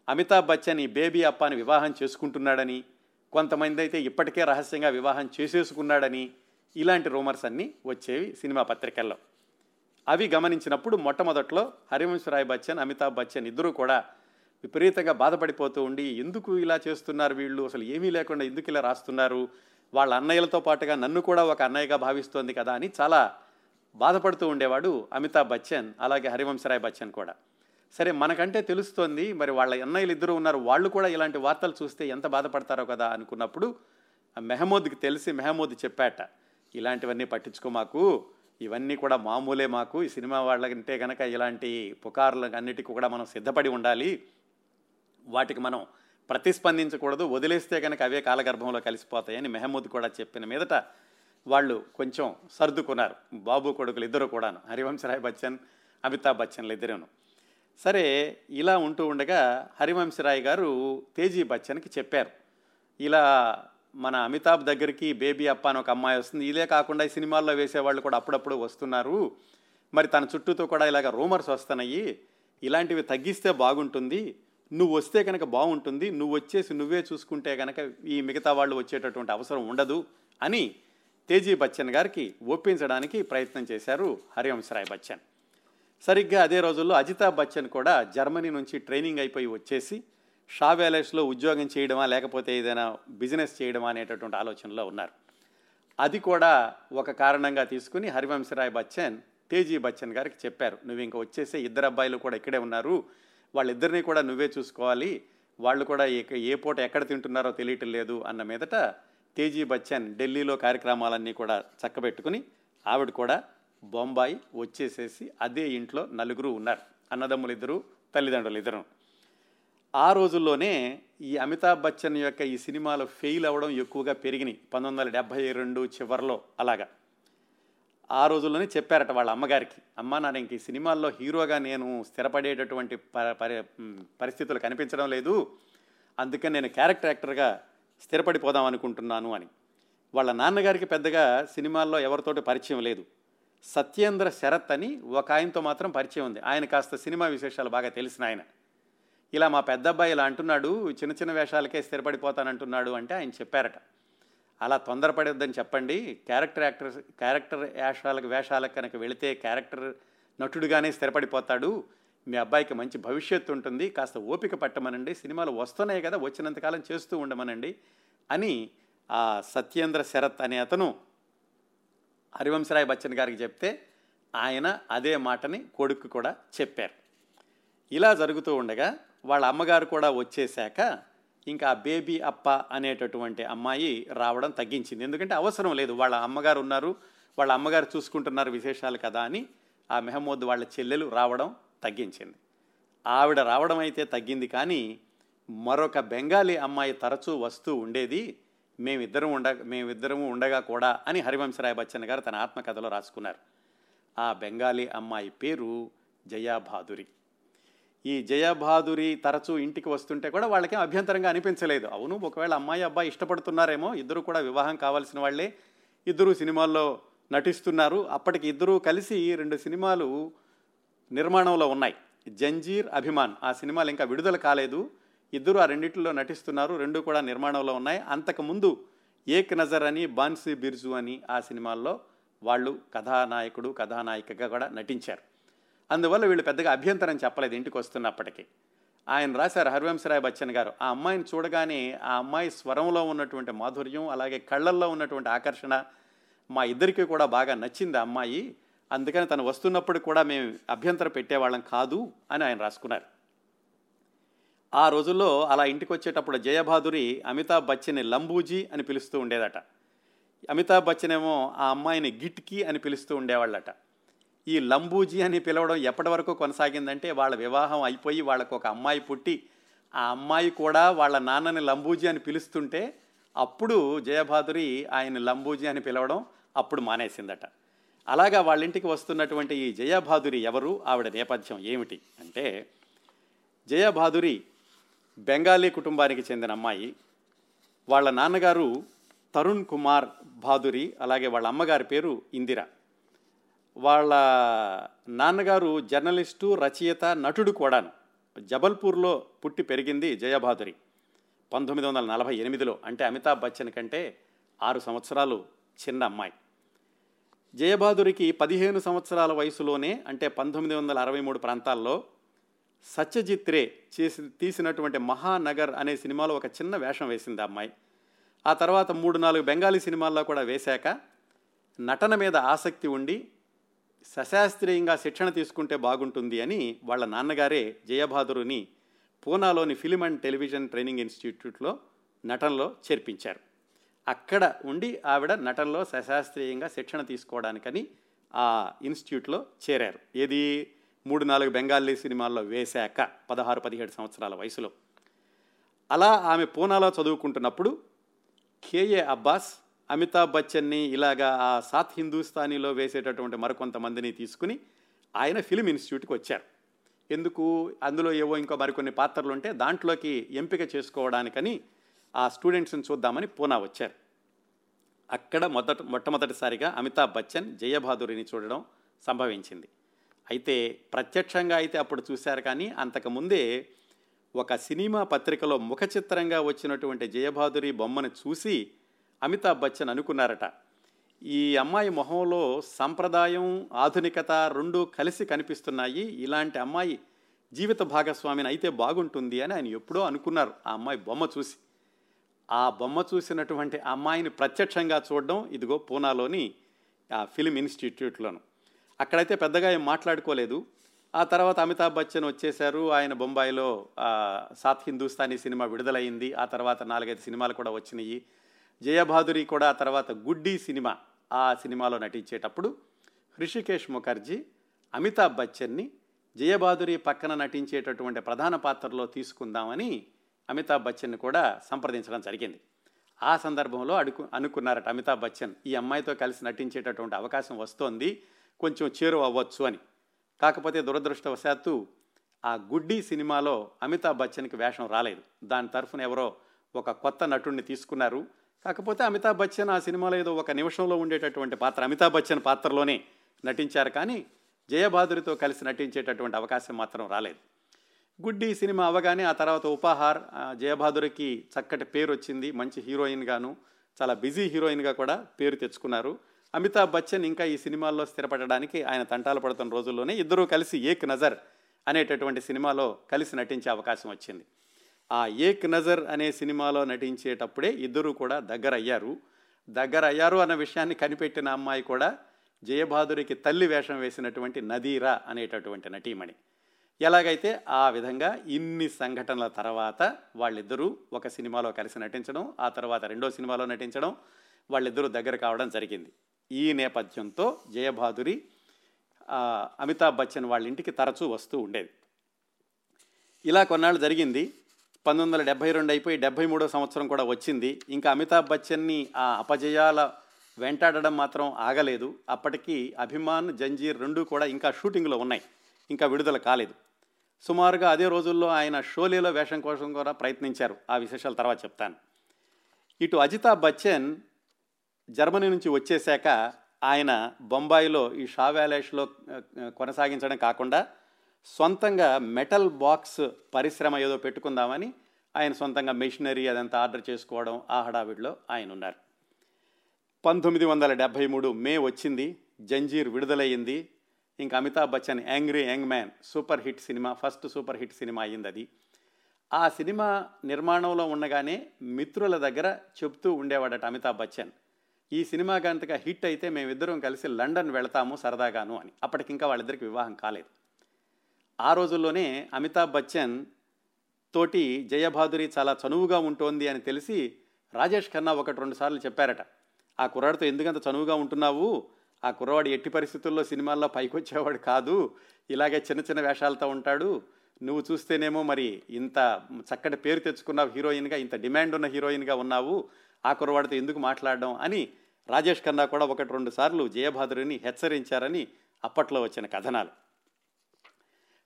అమితాబ్ బచ్చన్ ఈ బేబీ అప్పాని వివాహం చేసుకుంటున్నాడని కొంతమంది అయితే ఇప్పటికే రహస్యంగా వివాహం చేసేసుకున్నాడని ఇలాంటి రూమర్స్ అన్నీ వచ్చేవి సినిమా పత్రికల్లో. అవి గమనించినప్పుడు మొట్టమొదట్లో హరివంశరాయ్ బచ్చన్ అమితాబ్ బచ్చన్ ఇద్దరూ కూడా విపరీతంగా బాధపడిపోతూ ఉండి ఎందుకు ఇలా చేస్తున్నారు వీళ్ళు? అసలు ఏమీ లేకుండా ఎందుకు ఇలా రాస్తున్నారు? వాళ్ళ అన్నయ్యలతో పాటుగా నన్ను కూడా ఒక అన్నయ్యగా భావిస్తోంది కదా అని చాలా బాధపడుతూ ఉండేవాడు అమితాబ్ బచ్చన్ అలాగే హరివంశరాయ్ బచ్చన్ కూడా. సరే మనకంటే తెలుస్తోంది మరి వాళ్ళ అన్నయ్యలు ఇద్దరు ఉన్నారు వాళ్ళు కూడా ఇలాంటి వార్తలు చూస్తే ఎంత బాధపడతారో కదా అనుకున్నప్పుడు మెహమూద్కి తెలిసి మెహమూద్ చెప్పాట ఇలాంటివన్నీ పట్టించుకో మాకు ఇవన్నీ కూడా మామూలే మాకు. ఈ సినిమా వాళ్ళకంటే కనుక ఇలాంటి పుకార్లు అన్నిటికీ కూడా మనం సిద్ధపడి ఉండాలి. వాటికి మనం ప్రతిస్పందించకూడదు. వదిలేస్తే కనుక అవే కాలగర్భంలో కలిసిపోతాయని మెహమూద్ కూడా చెప్పిన మీదట వాళ్ళు కొంచెం సర్దుకున్నారు. బాబు కొడుకులు ఇద్దరు కూడాను. హరివంశరాయ్ బచ్చన్ అమితాబ్ బచ్చన్లు ఇద్దరును. సరే ఇలా ఉంటూ ఉండగా హరివంశరాయ్ గారు తేజీ బచ్చన్కి చెప్పారు. ఇలా మన అమితాబ్ దగ్గరికి బేబీ అప్ప అని ఒక అమ్మాయి వస్తుంది. ఇదే కాకుండా ఈ సినిమాల్లో వేసేవాళ్ళు కూడా అప్పుడప్పుడు వస్తున్నారు. మరి తన చుట్టూతో కూడా ఇలాగ రూమర్స్ వస్తున్నాయి. ఇలాంటివి తగ్గిస్తే బాగుంటుంది. నువ్వు వస్తే కనుక బాగుంటుంది. నువ్వు వచ్చేసి నువ్వే చూసుకుంటే కనుక ఈ మిగతా వాళ్ళు వచ్చేటటువంటి అవసరం ఉండదు అని తేజీ బచ్చన్ గారికి ఒప్పించడానికి ప్రయత్నం చేశారు హరివంశరాయ్ బచ్చన్. సరిగ్గా అదే రోజుల్లో అజితాబ్ బచ్చన్ కూడా జర్మనీ నుంచి ట్రైనింగ్ అయిపోయి వచ్చేసి షా ఉద్యోగం చేయడమా లేకపోతే ఏదైనా బిజినెస్ చేయడమా అనేటటువంటి ఆలోచనలో ఉన్నారు. అది కూడా ఒక కారణంగా తీసుకుని హరివంశరాయ్ బచ్చన్ తేజీ బచ్చన్ గారికి చెప్పారు. నువ్వు ఇంకా వచ్చేసే ఇద్దరు అబ్బాయిలు కూడా ఇక్కడే ఉన్నారు. వాళ్ళిద్దరినీ కూడా నువ్వే చూసుకోవాలి. వాళ్ళు కూడా ఏ- ఏ పూట ఎక్కడ తింటున్నారో తెలియటం లేదు అన్న మీదట తేజీ బచ్చన్ ఢిల్లీలో కార్యక్రమాలన్నీ కూడా చక్కబెట్టుకుని ఆవిడ కూడా బొంబాయి వచ్చేసేసి అదే ఇంట్లో నలుగురు ఉన్నారు. అన్నదమ్ములు ఇద్దరు తల్లిదండ్రులు ఇద్దరు ఆ రోజుల్లోనే ఈ అమితాబ్ బచ్చన్ యొక్క ఈ సినిమాలు ఫెయిల్ అవ్వడం ఎక్కువగా పెరిగినాయి. పంతొమ్మిది వందల డెబ్భై రెండు చివరిలో అలాగా. ఆ రోజుల్లోనే చెప్పారట వాళ్ళ అమ్మగారికి అమ్మ నాన్న ఇంక ఈ సినిమాల్లో హీరోగా నేను స్థిరపడేటటువంటి ప- పరి పరిస్థితులు కనిపించడం లేదు. అందుకని నేను క్యారెక్టర్ యాక్టర్గా స్థిరపడిపోదాం అనుకుంటున్నాను అని. వాళ్ళ నాన్నగారికి పెద్దగా సినిమాల్లో ఎవరితోటి పరిచయం లేదు. సత్యేంద్ర శరత్ అని ఒక ఆయనతో మాత్రం పరిచయం ఉంది. ఆయన కాస్త సినిమా విశేషాలు బాగా తెలిసిన ఆయన. ఇలా మా పెద్ద అబ్బాయి ఇలా అంటున్నాడు చిన్న చిన్న వేషాలకే స్థిరపడిపోతానంటున్నాడు అంటే ఆయన చెప్పారట. అలా తొందరపడొద్దని చెప్పండి. క్యారెక్టర్ యాక్టర్ క్యారెక్టర్ వేషాలకు వేషాలకు కనుక వెళితే క్యారెక్టర్ నటుడుగానే స్థిరపడిపోతాడు. మీ అబ్బాయికి మంచి భవిష్యత్తు ఉంటుంది. కాస్త ఓపిక పట్టమనండి. సినిమాలు వస్తున్నాయి కదా వచ్చినంతకాలం చేస్తూ ఉండమనండి అని ఆ సత్యేంద్ర శరత్ అనే అతను హరివంశరాయ్ బచ్చన్ గారికి చెప్తే ఆయన అదే మాటని కొడుకు కూడా చెప్పారు. ఇలా జరుగుతూ ఉండగా వాళ్ళ అమ్మగారు కూడా వచ్చేశాక ఇంకా ఆ బేబీ అప్ప అనేటటువంటి అమ్మాయి రావడం తగ్గించింది. ఎందుకంటే అవసరం లేదు వాళ్ళ అమ్మగారు ఉన్నారు వాళ్ళ అమ్మగారు చూసుకుంటున్నారు విశేషాలు కదా అని ఆ మెహమూద్ వాళ్ళ చెల్లెలు రావడం తగ్గించింది. ఆవిడ రావడం అయితే తగ్గింది కానీ మరొక బెంగాలీ అమ్మాయి తరచూ వస్తూ ఉండేది మేమిద్దరం ఉండ మేమిద్దరము ఉండగా కూడా అని హరివంశరాయ్ బచ్చన్ గారు తన ఆత్మకథలో రాసుకున్నారు. ఆ బెంగాలీ అమ్మాయి పేరు జయాభాదురి. ఈ జయబహాదురి తరచూ ఇంటికి వస్తుంటే కూడా వాళ్ళకేం అభ్యంతరంగా అనిపించలేదు. అవును ఒకవేళ అమ్మాయి అబ్బాయి ఇష్టపడుతున్నారేమో ఇద్దరు కూడా వివాహం కావాల్సిన వాళ్ళే ఇద్దరు సినిమాల్లో నటిస్తున్నారు. అప్పటికి ఇద్దరూ కలిసి రెండు సినిమాలు నిర్మాణంలో ఉన్నాయి. జంజీర్ అభిమాన్ ఆ సినిమాలు ఇంకా విడుదల కాలేదు. ఇద్దరు ఆ రెండింటిలో నటిస్తున్నారు రెండు కూడా నిర్మాణంలో ఉన్నాయి. అంతకుముందు ఏక్ నజర్ అని బాన్సీ బిర్జు అని ఆ సినిమాల్లో వాళ్ళు కథానాయకుడు కథానాయికగా కూడా నటించారు. అందువల్ల వీళ్ళు పెద్దగా అభ్యంతరం చెప్పలేదు ఇంటికి వస్తున్నప్పటికీ. ఆయన రాశారు హరివంశరాయ్ బచ్చన్ గారు ఆ అమ్మాయిని చూడగానే ఆ అమ్మాయి స్వరంలో ఉన్నటువంటి మాధుర్యం అలాగే కళ్ళల్లో ఉన్నటువంటి ఆకర్షణ మా ఇద్దరికి కూడా బాగా నచ్చింది ఆ అమ్మాయి. అందుకని తను వస్తున్నప్పుడు కూడా మేము అభ్యంతరం పెట్టేవాళ్ళం కాదు అని ఆయన రాసుకున్నారు. ఆ రోజుల్లో అలా ఇంటికి వచ్చేటప్పుడు జయబహాదురి అమితాబ్ బచ్చన్ని లంబూజీ అని పిలుస్తూ ఉండేదట. అమితాబ్ బచ్చన్ ఏమో ఆ అమ్మాయిని గిట్కి అని పిలుస్తూ ఉండేవాళ్ళట. ఈ లంబూజీ అని పిలవడం ఎప్పటి వరకు కొనసాగిందంటే వాళ్ళ వివాహం అయిపోయి వాళ్ళకు ఒక అమ్మాయి పుట్టి ఆ అమ్మాయి కూడా వాళ్ళ నాన్నని లంబూజీ అని పిలుస్తుంటే అప్పుడు జయభాదురి ఆయన లంబూజీ అని పిలవడం అప్పుడు మానేసిందట. అలాగా వాళ్ళ ఇంటికి వస్తున్నటువంటి ఈ జయభాదురి ఎవరు? ఆవిడ నేపథ్యం ఏమిటి అంటే జయభాదురి బెంగాలీ కుటుంబానికి చెందిన అమ్మాయి వాళ్ళ నాన్నగారు తరుణ్ కుమార్ భాదురి అలాగే వాళ్ళ అమ్మగారి పేరు ఇందిరా. వాళ్ళ నాన్నగారు జర్నలిస్టు రచయిత నటుడు కూడాను. జబల్పూర్లో పుట్టి పెరిగింది జయభాదురి పంతొమ్మిది వందల నలభై ఎనిమిదిలో అంటే అమితాబ్ బచ్చన్ కంటే ఆరు సంవత్సరాలు చిన్న అమ్మాయి. జయబాదురికి పదిహేను సంవత్సరాల వయసులోనే అంటే పంతొమ్మిది వందల అరవై మూడు ప్రాంతాల్లో సత్యజిత్ రే చేసి తీసినటువంటి మహానగర్ అనే సినిమాలో ఒక చిన్న వేషం వేసింది ఆ అమ్మాయి. ఆ తర్వాత మూడు నాలుగు బెంగాలీ సినిమాల్లో కూడా వేశాక నటన మీద ఆసక్తి ఉండి సశాస్త్రీయంగా శిక్షణ తీసుకుంటే బాగుంటుంది అని వాళ్ళ నాన్నగారే జయబహాదురుని పూనాలోని ఫిలిం అండ్ టెలివిజన్ ట్రైనింగ్ ఇన్స్టిట్యూట్లో నటనలో చేర్పించారు. అక్కడ ఉండి ఆవిడ నటనలో సశాస్త్రీయంగా శిక్షణ తీసుకోవడానికని ఆ ఇన్స్టిట్యూట్లో చేరారు. ఏది? మూడు నాలుగు బెంగాలీ సినిమాల్లో వేశాక పదహారు పదిహేడు సంవత్సరాల వయసులో. అలా ఆమె పూనాలో చదువుకుంటున్నప్పుడు కేఏ అబ్బాస్ అమితాబ్ బచ్చన్ని ఇలాగా ఆ సాత్ హిందూస్థానీలో వేసేటటువంటి మరికొంతమందిని తీసుకుని ఆయన ఫిలిం ఇన్స్టిట్యూట్కి వచ్చారు. ఎందుకు? అందులో ఏవో ఇంకో మరికొన్ని పాత్రలు ఉంటే దాంట్లోకి ఎంపిక చేసుకోవడానికని ఆ స్టూడెంట్స్ని చూద్దామని పూనా వచ్చారు. అక్కడ మొదట మొట్టమొదటిసారిగా అమితాబ్ బచ్చన్ జయబహాదురిని చూడడం సంభవించింది. అయితే ప్రత్యక్షంగా అయితే అప్పుడు చూశారు కానీ అంతకుముందే ఒక సినిమా పత్రికలో ముఖచిత్రంగా వచ్చినటువంటి జయబహాదురి బొమ్మను చూసి అమితాబ్ బచ్చన్ అనుకున్నారట. ఈ అమ్మాయి మొహంలో సంప్రదాయం ఆధునికత రెండు కలిసి కనిపిస్తున్నాయి. ఇలాంటి అమ్మాయి జీవిత భాగస్వామిని అయితే బాగుంటుంది అని ఆయన ఎప్పుడో అనుకున్నారు. ఆ అమ్మాయి బొమ్మ చూసి. ఆ బొమ్మ చూసినటువంటి అమ్మాయిని ప్రత్యక్షంగా చూడడం ఇదిగో పూనాలోని ఆ ఫిలిం ఇన్స్టిట్యూట్లోను. అక్కడైతే పెద్దగా ఏం మాట్లాడుకోలేదు. ఆ తర్వాత అమితాబ్ బచ్చన్ వచ్చేశారు. ఆయన బొంబాయిలో సాత్ హిందూస్థానీ సినిమా విడుదలైంది. ఆ తర్వాత నాలుగైదు సినిమాలు కూడా వచ్చినాయి. జయభాదురి కూడా తర్వాత గుడ్డి సినిమా ఆ సినిమాలో నటించేటప్పుడు హృషికేష్ ముఖర్జీ అమితాబ్ బచ్చన్ని జయబాదురి పక్కన నటించేటటువంటి ప్రధాన పాత్రలో తీసుకుందామని అమితాబ్ బచ్చన్ కూడా సంప్రదించడం జరిగింది. ఆ సందర్భంలో అడుకు అనుకున్నారట అమితాబ్ బచ్చన్ ఈ అమ్మాయితో కలిసి నటించేటటువంటి అవకాశం వస్తోంది కొంచెం చేరువ అవ్వచ్చు అని. కాకపోతే దురదృష్టవశాత్తు ఆ గుడ్డి సినిమాలో అమితాబ్ బచ్చన్కి వేషం రాలేదు. దాని తరఫున ఎవరో ఒక కొత్త నటుడిని తీసుకున్నారు. కాకపోతే అమితాబ్ బచ్చన్ ఆ సినిమాలో ఏదో ఒక నిమిషంలో ఉండేటటువంటి పాత్ర. అమితాబ్ బచ్చన్ పాత్రలోనే నటించారు కానీ జయబాదురితో కలిసి నటించేటటువంటి అవకాశం మాత్రం రాలేదు. గుడ్డి సినిమా అవగానే ఆ తర్వాత ఉపాహార్ జయబాదురికి చక్కటి పేరు వచ్చింది. మంచి హీరోయిన్ గాను చాలా బిజీ హీరోయిన్గా కూడా పేరు తెచ్చుకున్నారు. అమితాబ్ బచ్చన్ ఇంకా ఈ సినిమాల్లో స్థిరపడడానికి ఆయన తంటాలు పడుతున్న రోజుల్లోనే ఇద్దరూ కలిసి ఏక్ నజర్ అనేటటువంటి సినిమాలో కలిసి నటించే అవకాశం వచ్చింది. ఆ ఏక్ నజర్ అనే సినిమాలో నటించేటప్పుడే ఇద్దరూ కూడా దగ్గర అయ్యారు దగ్గర అయ్యారు అన్న విషయాన్ని కనిపెట్టిన అమ్మాయి కూడా జయబహాదురికి తల్లి వేషం వేసినటువంటి నదీరా అనేటటువంటి నటీమణి. ఎలాగైతే ఆ విధంగా ఇన్ని సంఘటనల తర్వాత వాళ్ళిద్దరూ ఒక సినిమాలో కలిసి నటించడం ఆ తర్వాత రెండో సినిమాలో నటించడం వాళ్ళిద్దరూ దగ్గర కావడం జరిగింది. ఈ నేపథ్యంతో జయబహాదురి అమితాబ్ బచ్చన్ వాళ్ళ ఇంటికి తరచూ వస్తూ ఉండేది. ఇలా కొన్నాళ్ళు జరిగింది. పంతొమ్మిది వందల డెబ్బై రెండు అయిపోయి డెబ్బై మూడో సంవత్సరం కూడా వచ్చింది. ఇంకా అమితాబ్ బచ్చన్ని ఆ అపజయాల వెంటాడడం మాత్రం ఆగలేదు. అప్పటికి అభిమాన్ జంజీర్ రెండు కూడా ఇంకా షూటింగ్లో ఉన్నాయి. ఇంకా విడుదల కాలేదు. సుమారుగా అదే రోజుల్లో ఆయన షోలేలో వేషం కోసం కూడా ప్రయత్నించారు. ఆ విశేషాల తర్వాత చెప్తాను. ఇటు అజితాబ్ బచ్చన్ జర్మనీ నుంచి వచ్చేశాక ఆయన బొంబాయిలో ఈ షా వ్యాలేష్లో కొనసాగించడం కాకుండా సొంతంగా మెటల్ బాక్స్ పరిశ్రమ ఏదో పెట్టుకుందామని ఆయన సొంతంగా మెషినరీ అదంతా ఆర్డర్ చేసుకోవడం ఆ హడావిడిలో ఆయన ఉన్నారు. పంతొమ్మిది వందల డెబ్భై మూడు మే వచ్చింది జంజీర్ విడుదలయ్యింది ఇంకా Amitabh Bachchan angry young man super hit cinema first super hit cinema అయింది అది. ఆ సినిమా నిర్మాణంలో ఉండగానే మిత్రుల దగ్గర చెప్తూ ఉండేవాడట అమితాబ్ బచ్చన్ ఈ సినిమా కనుక హిట్ అయితే మేమిద్దరం కలిసి లండన్ వెళతాము సరదాగాను అని. అప్పటికింకా వాళ్ళిద్దరికి వివాహం కాలేదు. ఆ రోజుల్లోనే అమితాబ్ బచ్చన్ తోటి జయబహాదురి చాలా చనువుగా ఉంటోంది అని తెలిసి రాజేష్ ఖన్నా ఒకటి రెండు సార్లు చెప్పారట. ఆ కుర్రాడితో ఎందుకంత చనువుగా ఉంటున్నావు? ఆ కుర్రవాడు ఎట్టి పరిస్థితుల్లో సినిమాల్లో పైకొచ్చేవాడు కాదు. ఇలాగే చిన్న చిన్న వేషాలతో ఉంటాడు. నువ్వు చూస్తేనేమో మరి ఇంత చక్కటి పేరు తెచ్చుకున్నావు హీరోయిన్గా ఇంత డిమాండ్ ఉన్న హీరోయిన్గా ఉన్నావు. ఆ కుర్రవాడితో ఎందుకు మాట్లాడడం? అని రాజేష్ ఖన్నా కూడా ఒకటి రెండు సార్లు జయభాదురిని హెచ్చరించారని అప్పట్లో వచ్చిన కథనాలు.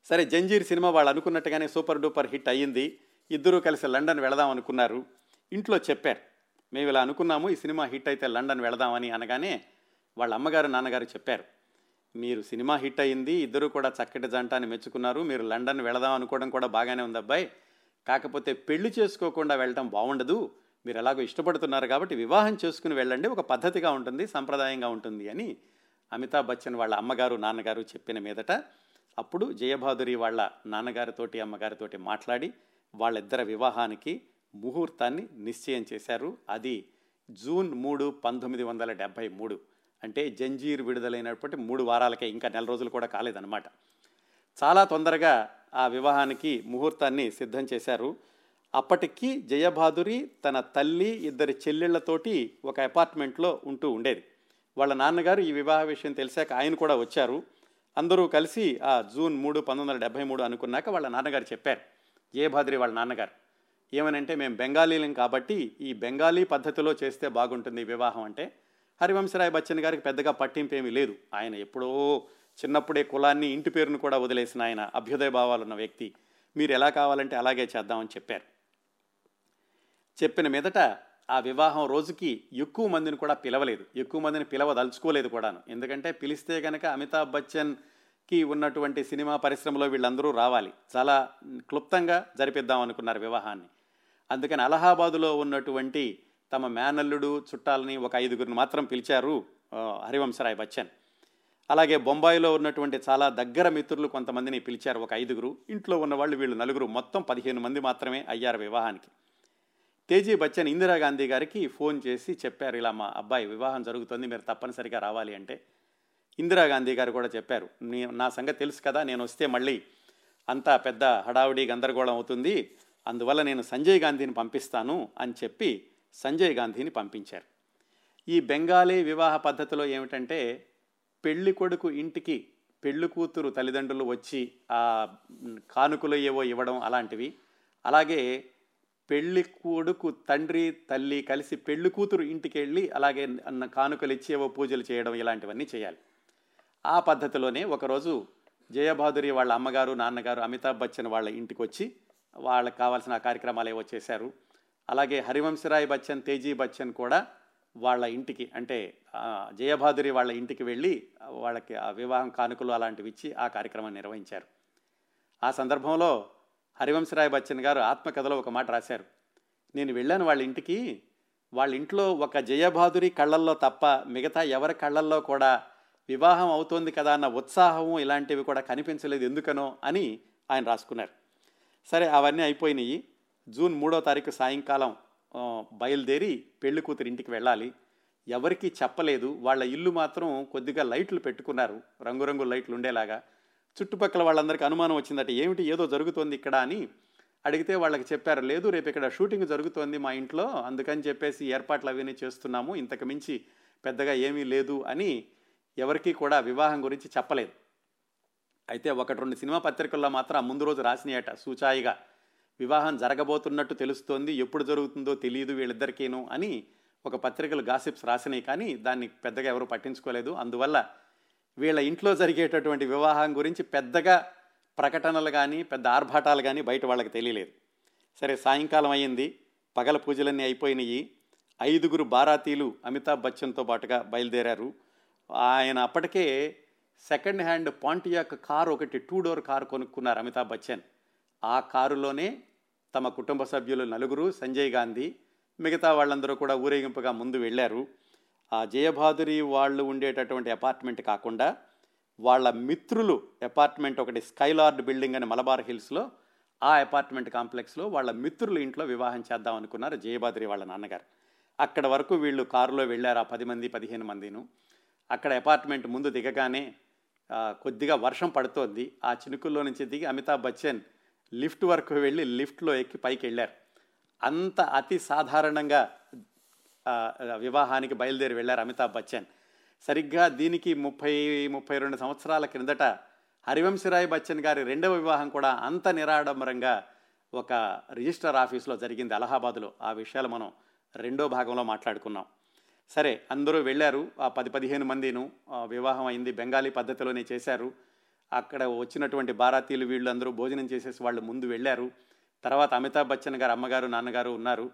సరే జంజీర్ సినిమా వాళ్ళు అనుకున్నట్టుగానే సూపర్ డూపర్ హిట్ అయ్యింది. ఇద్దరూ కలిసి లండన్ వెళదాం అనుకున్నారు. ఇంట్లో చెప్పారు మేము ఇలా అనుకున్నాము ఈ సినిమా హిట్ అయితే లండన్ వెళదామని అనగానే వాళ్ళ అమ్మగారు నాన్నగారు చెప్పారు మీరు సినిమా హిట్ అయ్యింది ఇద్దరు కూడా చక్కటి జంట అని మెచ్చుకున్నారు మీరు లండన్ వెళదాం అనుకోవడం కూడా బాగానే ఉంది అబ్బాయి. కాకపోతే పెళ్ళి చేసుకోకుండా వెళ్ళటం బాగుండదు మీరు ఎలాగో ఇష్టపడుతున్నారు కాబట్టి వివాహం చేసుకుని వెళ్ళండి ఒక పద్ధతిగా ఉంటుంది సంప్రదాయంగా ఉంటుంది అని అమితాబ్ బచ్చన్ వాళ్ళ అమ్మగారు నాన్నగారు చెప్పిన మీదట అప్పుడు జయబాదురి వాళ్ళ నాన్నగారితోటి అమ్మగారితోటి మాట్లాడి వాళ్ళిద్దరి వివాహానికి ముహూర్తాన్ని నిశ్చయం చేశారు. అది జూన్ మూడు పంతొమ్మిది వందల డెబ్భై మూడు. అంటే జంజీర్ విడుదలైనప్పటి మూడు వారాలకే ఇంకా నెల రోజులు కూడా కాలేదన్నమాట. చాలా తొందరగా ఆ వివాహానికి ముహూర్తాన్ని సిద్ధం చేశారు. అప్పటికి జయబాదురి తన తల్లి ఇద్దరి చెల్లెళ్ళతోటి ఒక అపార్ట్మెంట్లో ఉంటూ ఉండేది. వాళ్ళ నాన్నగారు ఈ వివాహ విషయం తెలిసాక ఆయన కూడా వచ్చారు. అందరూ కలిసి ఆ జూన్ మూడు పంతొమ్మిది వందల డెబ్బై మూడు అనుకున్నాక వాళ్ళ నాన్నగారు చెప్పారు జయభాద్రి వాళ్ళ నాన్నగారు ఏమనంటే మేము బెంగాలీలం కాబట్టి ఈ బెంగాలీ పద్ధతిలో చేస్తే బాగుంటుంది వివాహం అంటే హరివంశరాయ్ బచ్చన్ గారికి పెద్దగా పట్టింపు ఏమీ లేదు. ఆయన ఎప్పుడో చిన్నప్పుడే కులాన్ని ఇంటి పేరును కూడా వదిలేసిన ఆయన అభ్యుదయ భావాలున్న వ్యక్తి. మీరు ఎలా కావాలంటే అలాగే చేద్దామని చెప్పారు. చెప్పిన మీదట ఆ వివాహం రోజుకి ఎక్కువ మందిని కూడా పిలవలేదు. ఎక్కువ మందిని పిలవదలుచుకోలేదు కూడాను. ఎందుకంటే పిలిస్తే కనుక అమితాబ్ బచ్చన్కి ఉన్నటువంటి సినిమా పరిశ్రమలో వీళ్ళందరూ రావాలి. చాలా క్లుప్తంగా జరిపిద్దాం అనుకున్నారు వివాహాన్ని. అందుకని అలహాబాదులో ఉన్నటువంటి తమ మేనల్లుడు చుట్టాలని ఒక ఐదుగురిని మాత్రం పిలిచారు హరివంశరాయ్ బచ్చన్. అలాగే బొంబాయిలో ఉన్నటువంటి చాలా దగ్గర మిత్రులు కొంతమందిని పిలిచారు ఒక ఐదుగురు. ఇంట్లో ఉన్నవాళ్ళు వీళ్ళు నలుగురు. మొత్తం పదిహేను మంది మాత్రమే అయ్యారు వివాహానికి. తేజీ బచ్చన్ ఇందిరాగాంధీ గారికి ఫోన్ చేసి చెప్పారు ఇలా మా అబ్బాయి వివాహం జరుగుతుంది మీరు తప్పనిసరిగా రావాలి అంటే ఇందిరాగాంధీ గారు కూడా చెప్పారు నీ నా సంగతి తెలుసు కదా నేను వస్తే మళ్ళీ అంతా పెద్ద హడావుడి గందరగోళం అవుతుంది అందువల్ల నేను సంజయ్ గాంధీని పంపిస్తాను అని చెప్పి సంజయ్ గాంధీని పంపించారు. ఈ బెంగాలీ వివాహ పద్ధతిలో ఏమిటంటే పెళ్ళి కొడుకు ఇంటికి పెళ్ళి కూతురు తల్లిదండ్రులు వచ్చి ఆ కానుకలు ఏవో ఇవ్వడం అలాంటివి అలాగే పెళ్ళి కొడుకు తండ్రి తల్లి కలిసి పెళ్ళి కూతురు ఇంటికి వెళ్ళి అలాగే అన్న కానుకలు ఇచ్చేవో పూజలు చేయడం ఇలాంటివన్నీ చేయాలి. ఆ పద్ధతిలోనే ఒకరోజు జయబాదురి వాళ్ళ అమ్మగారు నాన్నగారు అమితాబ్ బచ్చన్ వాళ్ళ ఇంటికి వచ్చి వాళ్ళకి కావాల్సిన కార్యక్రమాలు ఏవో చేశారు. అలాగే హరివంశరాయ్ బచ్చన్ తేజీ బచ్చన్ కూడా వాళ్ళ ఇంటికి అంటే జయబాదురి వాళ్ళ ఇంటికి వెళ్ళి వాళ్ళకి ఆ వివాహం కానుకలు అలాంటివి ఇచ్చి ఆ కార్యక్రమం నిర్వహించారు. ఆ సందర్భంలో హరివంశరాయ్ బచ్చన్ గారు ఆత్మకథలో ఒక మాట రాశారు. నేను వెళ్ళాను వాళ్ళ ఇంటికి. వాళ్ళ ఇంట్లో ఒక జయబాదురి కళ్ళల్లో తప్ప మిగతా ఎవరి కళ్ళల్లో కూడా వివాహం అవుతోంది కదా అన్న ఉత్సాహము ఇలాంటివి కూడా కనిపించలేదు ఎందుకనో అని ఆయన రాసుకున్నారు. సరే అవన్నీ అయిపోయినాయి. జూన్ మూడో తారీఖు సాయంకాలం బయలుదేరి పెళ్ళి కూతురు ఇంటికి వెళ్ళాలి. ఎవరికీ చెప్పలేదు. వాళ్ళ ఇల్లు మాత్రం కొద్దిగా లైట్లు పెట్టుకున్నారు. రంగురంగు లైట్లు ఉండేలాగా. చుట్టుపక్కల వాళ్ళందరికీ అనుమానం వచ్చిందట ఏమిటి ఏదో జరుగుతోంది ఇక్కడ? అని అడిగితే వాళ్ళకి చెప్పారు లేదు రేపు ఇక్కడ షూటింగ్ జరుగుతోంది మా ఇంట్లో అందుకని చెప్పేసి ఏర్పాట్లు అవన్నీ చేస్తున్నాము ఇంతకు మించి పెద్దగా ఏమీ లేదు అని ఎవరికీ కూడా వివాహం గురించి చెప్పలేదు. అయితే ఒకటి రెండు సినిమా పత్రికల్లో మాత్రం ఆ ముందు రోజు రాసినాయట సూచాయిగా వివాహం జరగబోతున్నట్టు తెలుస్తోంది ఎప్పుడు జరుగుతుందో తెలియదు వీళ్ళిద్దరికీను అని ఒక పత్రికలు గాసిప్స్ రాసినాయి కానీ దాన్ని పెద్దగా ఎవరు పట్టించుకోలేదు. అందువల్ల వీళ్ళ ఇంట్లో జరిగేటటువంటి వివాహం గురించి పెద్దగా ప్రకటనలు కానీ పెద్ద ఆర్భాటాలు కానీ బయట వాళ్ళకి తెలియలేదు. సరే సాయంకాలం అయ్యింది. పగల పూజలన్నీ అయిపోయినాయి. ఐదుగురు బారాతీలు అమితాబ్ బచ్చన్తో పాటుగా బయలుదేరారు. ఆయన అప్పటికే సెకండ్ హ్యాండ్ పాంటియాక్ కారు ఒకటి టూ డోర్ కారు కొనుక్కున్నారు అమితాబ్ బచ్చన్. ఆ కారులోనే తమ కుటుంబ సభ్యులు నలుగురు సంజయ్ గాంధీ మిగతా వాళ్ళందరూ కూడా ఊరేగింపుగా ముందు వెళ్ళారు. ఆ జయభాదురి వాళ్ళు ఉండేటటువంటి అపార్ట్మెంట్ కాకుండా వాళ్ళ మిత్రులు అపార్ట్మెంట్ ఒకటి స్కైలార్డ్ బిల్డింగ్ అని మలబార్ హిల్స్లో ఆ అపార్ట్మెంట్ కాంప్లెక్స్లో వాళ్ళ మిత్రుల ఇంట్లో వివాహం చేద్దాం అనుకున్నారు జయబాదురి వాళ్ళ నాన్నగారు. అక్కడ వరకు వీళ్ళు కారులో వెళ్ళారు ఆ పది మంది పదిహేను మందిను. అక్కడ అపార్ట్మెంట్ ముందు దిగగానే కొద్దిగా వర్షం పడుతోంది. ఆ చినుకుల్లో నుంచి దిగి అమితాబ్ బచ్చన్ లిఫ్ట్ వరకు వెళ్ళి లిఫ్ట్లో ఎక్కి పైకి వెళ్ళారు. అంత అతి సాధారణంగా వివాహానికి బయలుదేరి వెళ్ళారు అమితాబ్ బచ్చన్. సరిగ్గా దీనికి ముప్పై ముప్పై రెండు సంవత్సరాల క్రిందట హరివంశరాయ్ బచ్చన్ గారి రెండవ వివాహం కూడా అంత నిరాడంబరంగా ఒక రిజిస్టర్ ఆఫీస్లో జరిగింది అలహాబాద్లో. ఆ విషయాలు మనం రెండో భాగంలో మాట్లాడుకున్నాం. సరే అందరూ వెళ్ళారు. ఆ పది పదిహేను మందిను వివాహం అయింది. బెంగాలీ పద్ధతిలోనే చేశారు. అక్కడ వచ్చినటువంటి భారతీయులు వీళ్ళు అందరూ భోజనం చేసేసి వాళ్ళు ముందు వెళ్ళారు. తర్వాత అమితాబ్ బచ్చన్ గారు అమ్మగారు నాన్నగారు ఉన్నారు.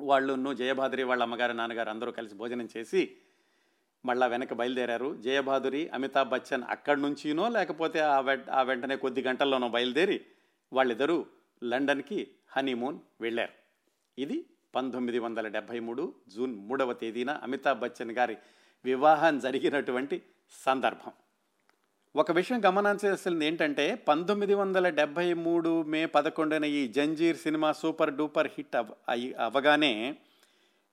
వాళ్ళును జయభాద్రి వాళ్ళ అమ్మగారు నాన్నగారు అందరూ కలిసి భోజనం చేసి మళ్ళా వెనక బయలుదేరారు. జయబాదురి అమితాబ్ బచ్చన్ అక్కడి నుంచినో లేకపోతే ఆ వె ఆ వెంటనే కొద్ది గంటల్లోనో బయలుదేరి వాళ్ళిద్దరూ లండన్కి హనీమూన్ వెళ్ళారు. ఇది పంతొమ్మిది వందల డెబ్భై మూడు జూన్ మూడవ తేదీన అమితాబ్ బచ్చన్ గారి వివాహం జరిగినటువంటి సందర్భం. ఒక విషయం గమనించాల్సింది ఏంటంటే పంతొమ్మిది వందల డెబ్భై మూడు మే పదకొండున ఈ Zanjeer cinema super duper hit అవ్ అయి అవగానే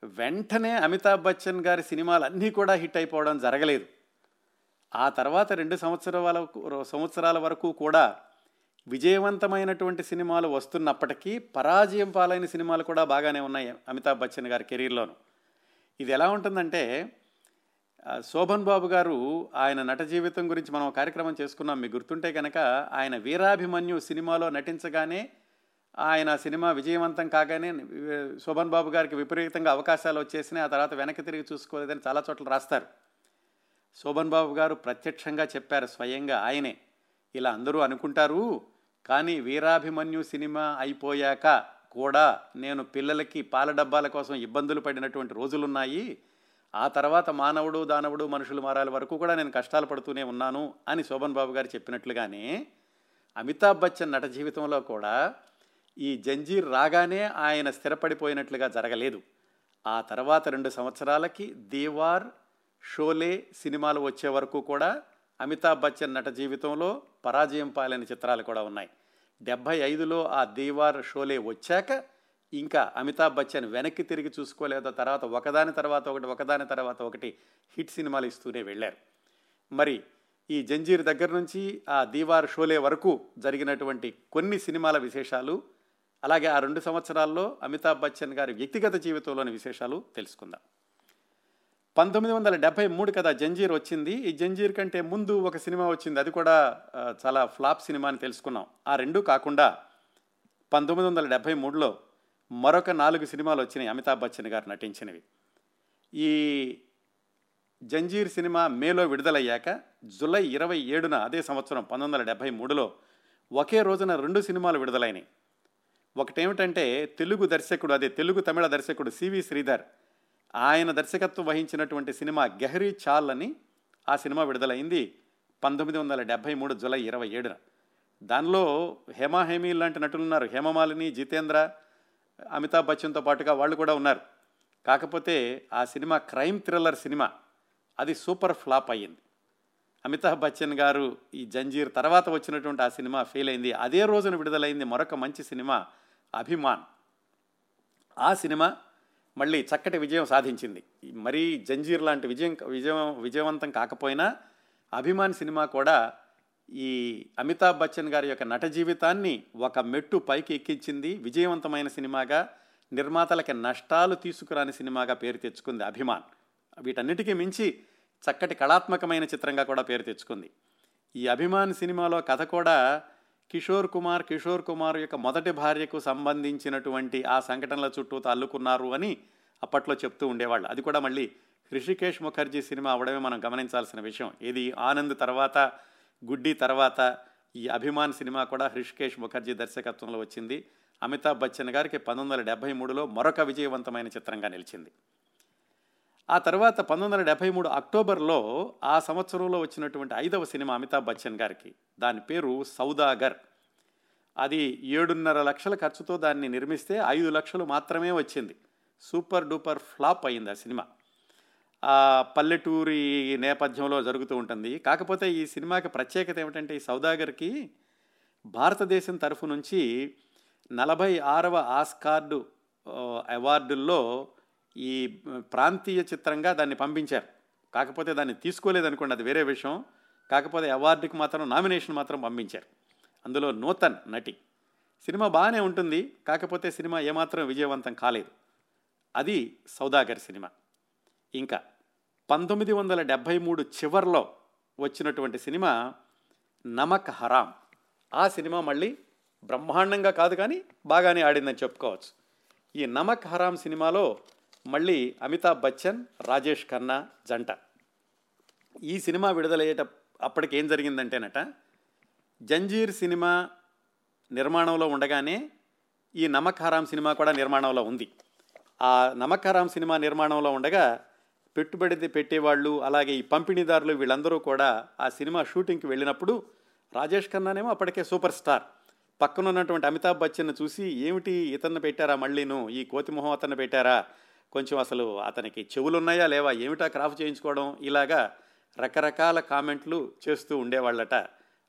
వెంటనే అమితాబ్ బచ్చన్ గారి సినిమాలు అన్నీ కూడా హిట్ అయిపోవడం జరగలేదు. ఆ తర్వాత రెండు సంవత్సరాల సంవత్సరాల వరకు కూడా విజయవంతమైనటువంటి సినిమాలు వస్తున్నప్పటికీ పరాజయం పాలైన సినిమాలు కూడా బాగానే ఉన్నాయి అమితాబ్ బచ్చన్ గారి కెరీర్లోను. ఇది ఎలా ఉంటుందంటే శోభన్ బాబు గారు ఆయన నట జీవితం గురించి మనం కార్యక్రమం చేసుకున్నాం. మీకు గుర్తుంటే కనుక ఆయన వీరాభిమన్యు సినిమాలో నటించగానే ఆయన సినిమా విజయవంతం కాగానే శోభన్ బాబు గారికి విపరీతంగా అవకాశాలు వచ్చేసినాయి. ఆ తర్వాత వెనక్కి తిరిగి చూసుకోలేదని చాలా చోట్ల రాస్తారు. శోభన్ బాబు గారు ప్రత్యక్షంగా చెప్పారు స్వయంగా ఆయనే ఇలా అందరూ అనుకుంటారు కానీ వీరాభిమన్యు సినిమా అయిపోయాక కూడా నేను పిల్లలకి పాల డబ్బాల కోసం ఇబ్బందులు పడినటువంటి రోజులున్నాయి. ఆ తర్వాత మానవుడు దానవుడు మనుషులు మారాల వరకు కూడా నేను కష్టాలు పడుతూనే ఉన్నాను అని శోభన్ బాబు గారు చెప్పినట్లుగానే అమితాబ్ బచ్చన్ నట జీవితంలో కూడా ఈ జంజీర్ రాగానే ఆయన స్థిరపడిపోయినట్లుగా జరగలేదు. ఆ తర్వాత రెండు సంవత్సరాలకి దేవార్ షోలే సినిమాలు వచ్చే వరకు కూడా అమితాబ్ బచ్చన్ నట జీవితంలో పరాజయం పాలైన చిత్రాలు కూడా ఉన్నాయి. డెబ్భై ఐదులో ఆ దేవార్ షోలే వచ్చాక ఇంకా అమితాబ్ బచ్చన్ వెనక్కి తిరిగి చూసుకోలేదో తర్వాత ఒకదాని తర్వాత ఒకటి ఒకదాని తర్వాత ఒకటి హిట్ సినిమాలు ఇస్తూనే వెళ్ళారు. మరి ఈ జంజీర్ దగ్గర నుంచి ఆ దీవార్ షోలే వరకు జరిగినటువంటి కొన్ని సినిమాల విశేషాలు అలాగే ఆ రెండు సంవత్సరాల్లో అమితాబ్ బచ్చన్ గారి వ్యక్తిగత జీవితంలోని విశేషాలు తెలుసుకుందాం. పంతొమ్మిది వందల డెబ్బై మూడు కదా జంజీర్ వచ్చింది. ఈ జంజీర్ కంటే ముందు ఒక సినిమా వచ్చింది. అది కూడా చాలా ఫ్లాప్ సినిమా అని తెలుసుకున్నాం. ఆ రెండు కాకుండా పంతొమ్మిది వందల డెబ్బై మూడులో మరొక నాలుగు సినిమాలు వచ్చినాయి అమితాబ్ బచ్చన్ గారు నటించినవి. ఈ జంజీర్ సినిమా మేలో విడుదలయ్యాక జూలై ఇరవై ఏడున అదే సంవత్సరం పంతొమ్మిది వందల డెబ్బై మూడులో ఒకే రోజున రెండు సినిమాలు విడుదలైనవి ఒకటేమిటంటే తెలుగు దర్శకుడు అదే తెలుగు తమిళ దర్శకుడు సివి శ్రీధర్ ఆయన దర్శకత్వం వహించినటువంటి సినిమా గెహరీ చాల్ అని ఆ సినిమా విడుదలైంది పంతొమ్మిది వందల డెబ్భై మూడు జూలై ఇరవై ఏడున. దానిలో హేమాహేమి లాంటి నటులున్నారు హేమమాలిని జితేంద్ర అమితాబ్ బచ్చన్తో పాటుగా వాళ్ళు కూడా ఉన్నారు. కాకపోతే ఆ సినిమా క్రైమ్ థ్రిల్లర్ సినిమా అది సూపర్ ఫ్లాప్ అయ్యింది. అమితాబ్ బచ్చన్ గారు ఈ జంజీర్ తర్వాత వచ్చినటువంటి ఆ సినిమా ఫెయిల్ అయింది. అదే రోజున విడుదలైంది మరొక మంచి సినిమా అభిమాన్. ఆ సినిమా మళ్ళీ చక్కటి విజయం సాధించింది. మరీ జంజీర్ లాంటి విజయం విజయం విజయవంతం కాకపోయినా అభిమాన్ సినిమా కూడా ఈ అమితాబ్ బచ్చన్ గారి యొక్క నట జీవితాన్ని ఒక మెట్టు పైకి ఎక్కించింది విజయవంతమైన సినిమాగా నిర్మాతలకి నష్టాలు తీసుకురాని సినిమాగా పేరు తెచ్చుకుంది అభిమాన్. వీటన్నిటికీ మించి చక్కటి కళాత్మకమైన చిత్రంగా కూడా పేరు తెచ్చుకుంది. ఈ అభిమాన్ సినిమాలో కథ కూడా కిషోర్ కుమార్ కిషోర్ కుమార్ యొక్క మొదటి భార్యకు సంబంధించినటువంటి ఆ సంఘటనల చుట్టూ అల్లుకున్నారు అని అప్పట్లో చెప్తూ ఉండేవాళ్ళు. అది కూడా మళ్ళీ హృషికేష్ ముఖర్జీ సినిమా అవడమే మనం గమనించాల్సిన విషయం. ఇది ఆనంద్ తర్వాత గుడ్డి తర్వాత ఈ అభిమాన్ సినిమా కూడా హృషికేష్ ముఖర్జీ దర్శకత్వంలో వచ్చింది. అమితాబ్ బచ్చన్ గారికి పంతొమ్మిది వందల డెబ్బై మూడులో మరొక విజయవంతమైన చిత్రంగా నిలిచింది. ఆ తర్వాత పంతొమ్మిది వందల డెబ్బై మూడు అక్టోబర్లో ఆ సంవత్సరంలో వచ్చినటువంటి ఐదవ సినిమా అమితాబ్ బచ్చన్ గారికి. దాని పేరు సౌదాగర్. అది ఏడున్నర లక్షల ఖర్చుతో దాన్ని నిర్మిస్తే ఐదు లక్షలు మాత్రమే వచ్చింది. సూపర్ డూపర్ ఫ్లాప్ అయింది ఆ సినిమా. పల్లెటూరి నేపథ్యంలో జరుగుతూ ఉంటుంది. కాకపోతే ఈ సినిమాకి ప్రత్యేకత ఏమిటంటే ఈ సౌదాగర్కి భారతదేశం తరఫు నుంచి నలభై ఆరవ ఆస్కార్డు అవార్డుల్లో ఈ ప్రాంతీయ చిత్రంగా దాన్ని పంపించారు. కాకపోతే దాన్ని తీసుకోలేదనుకోండి అది వేరే విషయం. కాకపోతే అవార్డుకి మాత్రం నామినేషన్ మాత్రం పంపించారు. అందులో నూతన్ నటి. సినిమా బాగానే ఉంటుంది. కాకపోతే సినిమా ఏమాత్రం విజయవంతం కాలేదు. అది సౌదాగర్ సినిమా. ఇంకా పంతొమ్మిది వందల డెబ్భై మూడు చివరిలో వచ్చినటువంటి సినిమా నమక్ హరాం. ఆ సినిమా మళ్ళీ బ్రహ్మాండంగా కాదు కానీ బాగానే ఆడిందని చెప్పుకోవచ్చు. ఈ నమక్ హరాం సినిమాలో మళ్ళీ అమితాబ్ బచ్చన్ రాజేష్ ఖన్నా జంట. ఈ సినిమా విడుదలయ్యేట అప్పటికి ఏం జరిగిందంటేనట జంజీర్ సినిమా నిర్మాణంలో ఉండగానే ఈ నమక్ హరాం సినిమా కూడా నిర్మాణంలో ఉంది. ఆ నమక్ హరాం సినిమా నిర్మాణంలో ఉండగా పెట్టుబడి పెట్టేవాళ్ళు అలాగే ఈ పంపిణీదారులు వీళ్ళందరూ కూడా ఆ సినిమా షూటింగ్కి వెళ్ళినప్పుడు రాజేష్ ఖన్నానేమో అప్పటికే సూపర్ స్టార్. పక్కన ఉన్నటువంటి అమితాబ్ బచ్చన్ చూసి ఏమిటి ఇతన్ని పెట్టారా మళ్ళీను? ఈ కోతిమొహం అతన్ని పెట్టారా? కొంచెం అసలు అతనికి చెవులు ఉన్నాయా లేవా? ఏమిటా క్రాఫ్ చేయించుకోవడం? ఇలాగా రకరకాల కామెంట్లు చేస్తూ ఉండేవాళ్ళట.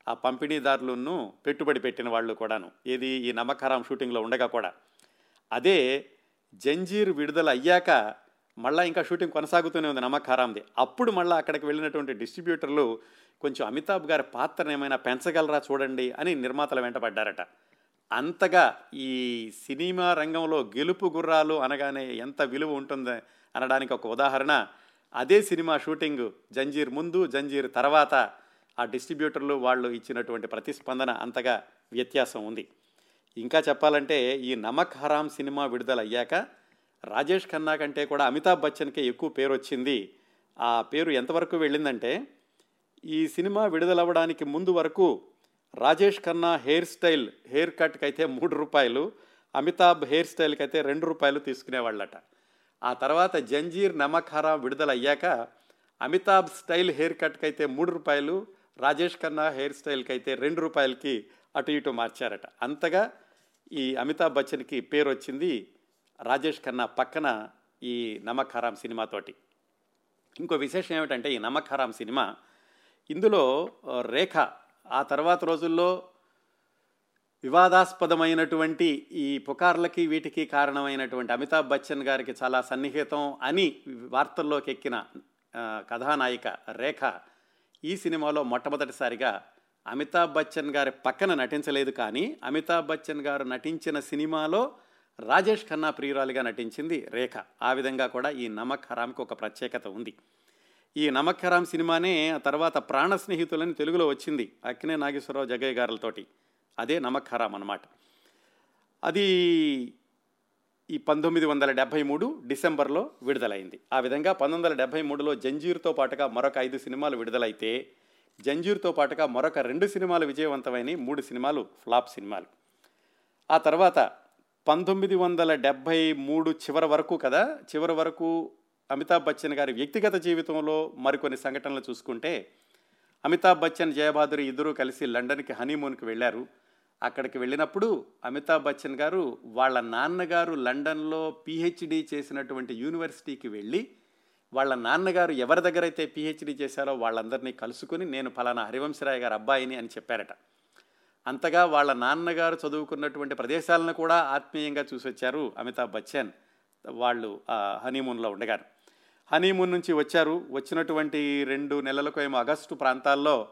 ఆ పంపిణీదారులను పెట్టుబడి పెట్టిన వాళ్ళు కూడాను. ఏది ఈ నమకారం షూటింగ్లో ఉండగా కూడా. అదే జంజీర్ విడుదల అయ్యాక మళ్ళీ ఇంకా షూటింగ్ కొనసాగుతూనే ఉంది నమ్మకారాంది అప్పుడు మళ్ళీ అక్కడికి వెళ్ళినటువంటి డిస్ట్రిబ్యూటర్లు కొంచెం అమితాబ్ గారి పాత్రను ఏమైనా పెంచగలరా చూడండి అని నిర్మాతల వెంటపడ్డారట అంతగా ఈ సినిమా రంగంలో గెలుపు గుర్రాలు అనగానే ఎంత విలువ ఉంటుంది అనడానికి ఒక ఉదాహరణ. అదే సినిమా షూటింగ్ జంజీర్ ముందు జంజీర్ తర్వాత ఆ డిస్ట్రిబ్యూటర్లు వాళ్ళు ఇచ్చినటువంటి ప్రతిస్పందన అంతగా వ్యత్యాసం ఉంది. ఇంకా చెప్పాలంటే ఈ నమక్ హరామ్ సినిమా విడుదలయ్యాక రాజేష్ ఖన్నా కంటే కూడా అమితాబ్ బచ్చన్కే ఎక్కువ పేరు వచ్చింది. ఆ పేరు ఎంతవరకు వెళ్ళిందంటే ఈ సినిమా విడుదలవ్వడానికి ముందు వరకు Rajesh Khanna hair style hair కట్కి అయితే మూడు రూపాయలు అమితాబ్ హెయిర్ స్టైల్కి అయితే రెండు రూపాయలు తీసుకునేవాళ్ళట. ఆ తర్వాత జంజీర్ నమక్ విడుదలయ్యాక అమితాబ్ స్టైల్ హెయిర్ కట్కి అయితే మూడు రూపాయలు రాజేష్ ఖన్నా హెయిర్ స్టైల్కి అయితే రెండు రూపాయలకి అటు ఇటు మార్చారట. అంతగా ఈ అమితాబ్ బచ్చన్కి పేరు వచ్చింది రాజేష్ ఖన్నా పక్కన ఈ నమకారాం సినిమాతోటి ఇంకో విశేషం ఏమిటంటే ఈ నమకారాం సినిమా ఇందులో రేఖ ఆ తర్వాత రోజుల్లో వివాదాస్పదమైనటువంటి ఈ పుకార్లకి వీటికి కారణమైనటువంటి అమితాబ్ బచ్చన్ గారికి చాలా సన్నిహితం అని వార్తల్లోకి ఎక్కిన కథానాయిక రేఖ ఈ సినిమాలో మొట్టమొదటిసారిగా అమితాబ్ బచ్చన్ గారి పక్కన నటించలేదు కానీ అమితాబ్ బచ్చన్ గారు నటించిన సినిమాలో రాజేష్ ఖన్నా ప్రియురాలిగా నటించింది రేఖ. ఆ విధంగా కూడా ఈ నమక్ హరామ్కి ఒక ప్రత్యేకత ఉంది. ఈ నమక్ హరామ్ సినిమానే ఆ తర్వాత ప్రాణ స్నేహితులని తెలుగులో వచ్చింది అక్కినే నాగేశ్వరరావు జగ్గయ్య గారులతోటి. అదే నమక్ హరామ్ అన్నమాట. అది ఈ పంతొమ్మిది వందల డెబ్భై మూడు డిసెంబర్లో విడుదలైంది. ఆ విధంగా పంతొమ్మిది వందల డెబ్భై మూడులో జంజీర్తో పాటుగా మరొక ఐదు సినిమాలు విడుదలైతే జంజీర్తో పాటుగా మరొక రెండు సినిమాలు విజయవంతమైన మూడు సినిమాలు ఫ్లాప్ సినిమాలు. ఆ తర్వాత పంతొమ్మిది వందల డెబ్భై మూడు చివరి వరకు కదా? చివరి వరకు అమితాబ్ బచ్చన్ గారి వ్యక్తిగత జీవితంలో మరికొన్ని సంఘటనలు చూసుకుంటే అమితాబ్ బచ్చన్ జయబాదురి ఇద్దరూ కలిసి లండన్కి హనీమూన్కి వెళ్ళారు. అక్కడికి వెళ్ళినప్పుడు అమితాబ్ బచ్చన్ గారు వాళ్ళ నాన్నగారు లండన్లో పిహెచ్డి చేసినటువంటి యూనివర్సిటీకి వెళ్ళి వాళ్ళ నాన్నగారు ఎవరి దగ్గర అయితే పిహెచ్డి చేశారో వాళ్ళందరినీ కలుసుకుని నేను ఫలానా హరివంశరాయ్ గారు అబ్బాయిని అని చెప్పారట. అంతగా వాళ్ళ నాన్నగారు చదువుకున్నటువంటి ప్రదేశాలను కూడా ఆత్మీయంగా చూసొచ్చారు అమితాబ్ బచ్చన్. వాళ్ళు హనీమూన్లో ఉండగారు హనీమూన్ నుంచి వచ్చారు. వచ్చినటువంటి రెండు నెలలకు ఏమో ఆగస్టు ప్రాంతాల్లో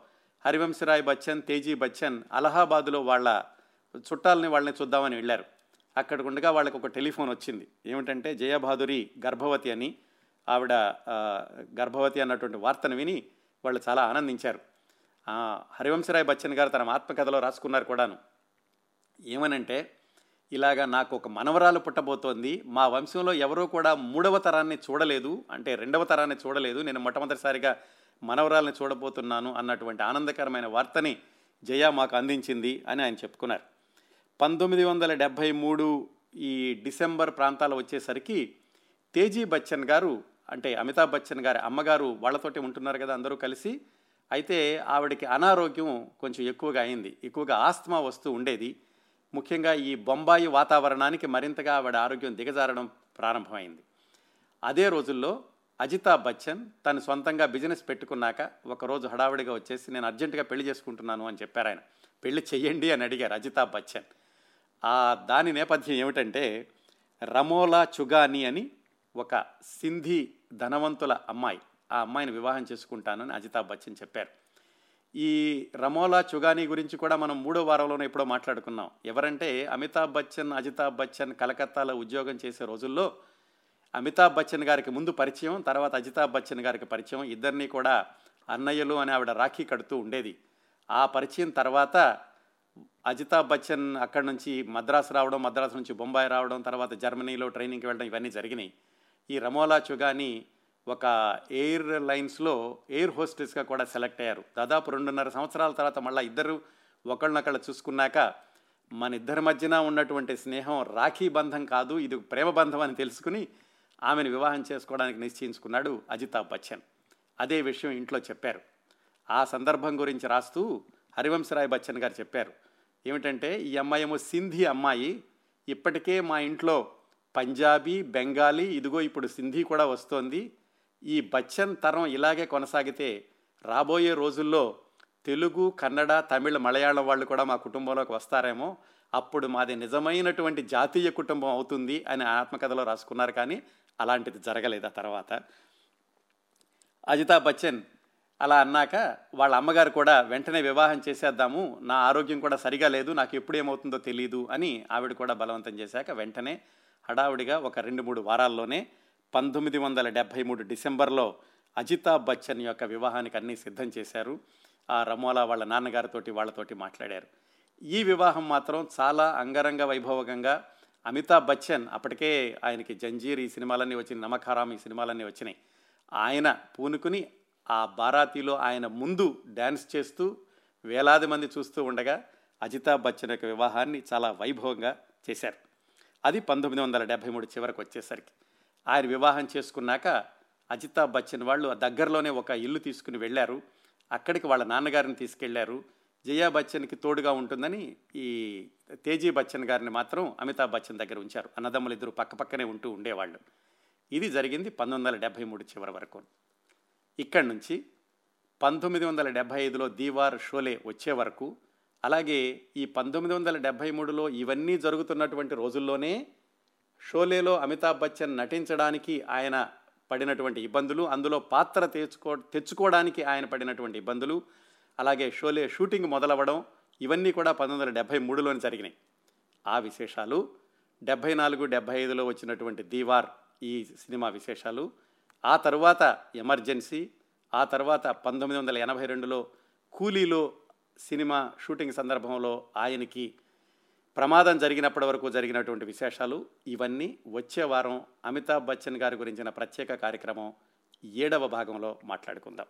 హరివంశరాయ్ బచ్చన్ తేజీ బచ్చన్ అలహాబాదులో వాళ్ళ చుట్టాలని వాళ్ళని చూద్దామని వెళ్ళారు. అక్కడికి ఉండగా వాళ్ళకి ఒక టెలిఫోన్ వచ్చింది. ఏమిటంటే జయబహాదురి గర్భవతి అని. ఆవిడ గర్భవతి అన్నటువంటి వార్తను విని వాళ్ళు చాలా ఆనందించారు. హరివంశరాయ్ బచ్చన్ గారు తన ఆత్మకథలో రాసుకున్నారు కూడాను. ఏమనంటే ఇలాగా నాకు ఒక మనవరాలు పుట్టబోతోంది మా వంశంలో ఎవరూ కూడా మూడవ తరాన్ని చూడలేదు అంటే రెండవ తరాన్ని చూడలేదు నేను మొట్టమొదటిసారిగా మనవరాల్ని చూడబోతున్నాను అన్నటువంటి ఆనందకరమైన వార్తని జయ మాకు అందించింది అని ఆయన చెప్పుకున్నారు. పంతొమ్మిది వందల డెబ్భై మూడు ఈ డిసెంబర్ ప్రాంతాలు వచ్చేసరికి తేజీ బచ్చన్ గారు అంటే అమితాబ్ బచ్చన్ గారి అమ్మగారు వాళ్ళతోటి ఉంటున్నారు కదా అందరూ కలిసి అయితే ఆవిడకి అనారోగ్యం కొంచెం ఎక్కువగా అయింది. ఎక్కువగా ఆస్తమా వస్తూ ఉండేది. ముఖ్యంగా ఈ బొంబాయి వాతావరణానికి మరింతగా ఆవిడ ఆరోగ్యం దిగజారడం ప్రారంభమైంది. అదే రోజుల్లో అజితాబ్ బచ్చన్ తను సొంతంగా బిజినెస్ పెట్టుకున్నాక ఒకరోజు హడావిడిగా వచ్చేసి నేను అర్జెంటుగా పెళ్ళి చేసుకుంటున్నాను అని చెప్పారు ఆయన. పెళ్ళి చెయ్యండి అని అడిగారు అజితాబ్ బచ్చన్. ఆ దాని నేపథ్యం ఏమిటంటే రమోలా చుగాని అని ఒక సింధీ ధనవంతుల అమ్మాయి. ఆ అమ్మాయిని వివాహం చేసుకుంటానని అజితాబ్ బచ్చన్ చెప్పారు. ఈ రమోలా చుగానీ గురించి కూడా మనం మూడో వారంలోనే ఎప్పుడో మాట్లాడుకున్నాం. ఎవరంటే అమితాబ్ బచ్చన్ అజితాబ్ బచ్చన్ కలకత్తాలో ఉద్యోగం చేసే రోజుల్లో అమితాబ్ బచ్చన్ గారికి ముందు పరిచయం తర్వాత అజితాబ్ బచ్చన్ గారికి పరిచయం. ఇద్దరినీ కూడా అన్నయ్యలు అని ఆవిడ రాఖీ కడుతూ ఉండేది. ఆ పరిచయం తర్వాత అజితాబ్ బచ్చన్ అక్కడి నుంచి మద్రాసు రావడం మద్రాసు నుంచి బొంబాయి రావడం తర్వాత జర్మనీలో ట్రైనింగ్కి వెళ్ళడం ఇవన్నీ జరిగినాయి. ఈ రమోలా చుగాని ఒక ఎయిర్ లైన్స్లో ఎయిర్ హోస్టెస్గా కూడా సెలెక్ట్ అయ్యారు. దాదాపు రెండున్నర సంవత్సరాల తర్వాత మళ్ళీ ఇద్దరు ఒకళ్ళనొకళ్ళు చూసుకున్నాక మన ఇద్దరి మధ్యన ఉన్నటువంటి స్నేహం రాఖీ బంధం కాదు ఇది ప్రేమ బంధం అని తెలుసుకుని ఆమెను వివాహం చేసుకోవడానికి నిశ్చయించుకున్నాడు అజితాబ్ బచ్చన్. అదే విషయం ఇంట్లో చెప్పారు. ఆ సందర్భం గురించి రాస్తూ హరివంశరాయ్ బచ్చన్ గారు చెప్పారు. ఏమిటంటే ఈ అమ్మాయి ఏమో సింధీ అమ్మాయి ఇప్పటికే మా ఇంట్లో పంజాబీ బెంగాలీ ఇదిగో ఇప్పుడు సింధీ కూడా వస్తోంది. ఈ బచ్చన్ తరం ఇలాగే కొనసాగితే రాబోయే రోజుల్లో తెలుగు కన్నడ తమిళ మలయాళం వాళ్ళు కూడా మా కుటుంబంలోకి వస్తారేమో. అప్పుడు మాది నిజమైనటువంటి జాతీయ కుటుంబం అవుతుంది అని ఆత్మకథలో రాసుకున్నారు కానీ అలాంటిది జరగలేదు ఆ తర్వాత. అజితా బచ్చన్ అలా అన్నాక వాళ్ళ అమ్మగారు కూడా వెంటనే వివాహం చేసేద్దాము నా ఆరోగ్యం కూడా సరిగా లేదు నాకు ఎప్పుడు ఏమవుతుందో తెలియదు అని ఆవిడ కూడా బలవంతం చేశాక వెంటనే హడావుడిగా ఒక రెండు మూడు వారాల్లోనే పంతొమ్మిది వందల డెబ్భై మూడు డిసెంబర్లో అజితాబ్ బచ్చన్ యొక్క వివాహానికి అన్నీ సిద్ధం చేశారు. ఆ రమోలా వాళ్ళ నాన్నగారితోటి వాళ్ళతోటి మాట్లాడారు. ఈ వివాహం మాత్రం చాలా అంగరంగ వైభవకంగా అమితాబ్ బచ్చన్ అప్పటికే ఆయనకి జంజీర్ ఈ సినిమాలన్నీ వచ్చినాయి నమకారాం ఈ సినిమాలన్నీ వచ్చినాయి. ఆయన పూనుకుని ఆ బారాతీలో ఆయన ముందు డ్యాన్స్ చేస్తూ వేలాది మంది చూస్తూ ఉండగా అజితాబ్ బచ్చన్ యొక్క వివాహాన్ని చాలా వైభవంగా చేశారు. అది పంతొమ్మిది వందల డెబ్భై మూడు చివరికి వచ్చేసరికి. ఆయన వివాహం చేసుకున్నాక అజితాబ్ బచ్చన్ వాళ్ళు దగ్గరలోనే ఒక ఇల్లు తీసుకుని వెళ్ళారు. అక్కడికి వాళ్ళ నాన్నగారిని తీసుకెళ్ళారు. జయా బచ్చన్కి తోడుగా ఉంటుందని ఈ తేజీ బచ్చన్ గారిని మాత్రం అమితాబ్ బచ్చన్ దగ్గర ఉంచారు. అన్నదమ్ములు ఇద్దరు పక్కపక్కనే ఉంటూ ఉండేవాళ్ళు. ఇది జరిగింది పంతొమ్మిది వందల డెబ్భై మూడు చివరి వరకు. ఇక్కడి నుంచి పంతొమ్మిది వందల డెబ్భై ఐదులో దీవార్ షోలే వచ్చే వరకు అలాగే ఈ పంతొమ్మిది వందల డెబ్భై మూడులో ఇవన్నీ జరుగుతున్నటువంటి రోజుల్లోనే షోలేలో అమితాబ్ బచ్చన్ నటించడానికి ఆయన పడినటువంటి ఇబ్బందులు అందులో పాత్ర తెచ్చుకో తెచ్చుకోవడానికి ఆయన పడినటువంటి ఇబ్బందులు అలాగే షోలే షూటింగ్ మొదలవ్వడం ఇవన్నీ కూడా పంతొమ్మిది వందల డెబ్భై మూడులోనే జరిగినాయి. ఆ విశేషాలు డెబ్భై నాలుగు డెబ్భై ఐదులో వచ్చినటువంటి దీవార్ ఈ సినిమా విశేషాలు ఆ తర్వాత ఎమర్జెన్సీ ఆ తర్వాత పంతొమ్మిది వందల ఎనభై రెండులో కూలీలో సినిమా షూటింగ్ సందర్భంలో ఆయనకి ప్రమాదం జరిగినప్పటి వరకు జరిగినటువంటి విశేషాలు ఇవన్నీ వచ్చే వారం అమితాబ్ బచ్చన్ గారి గురించిన ప్రత్యేక కార్యక్రమం ఏడవ భాగంలో మాట్లాడుకుందాం.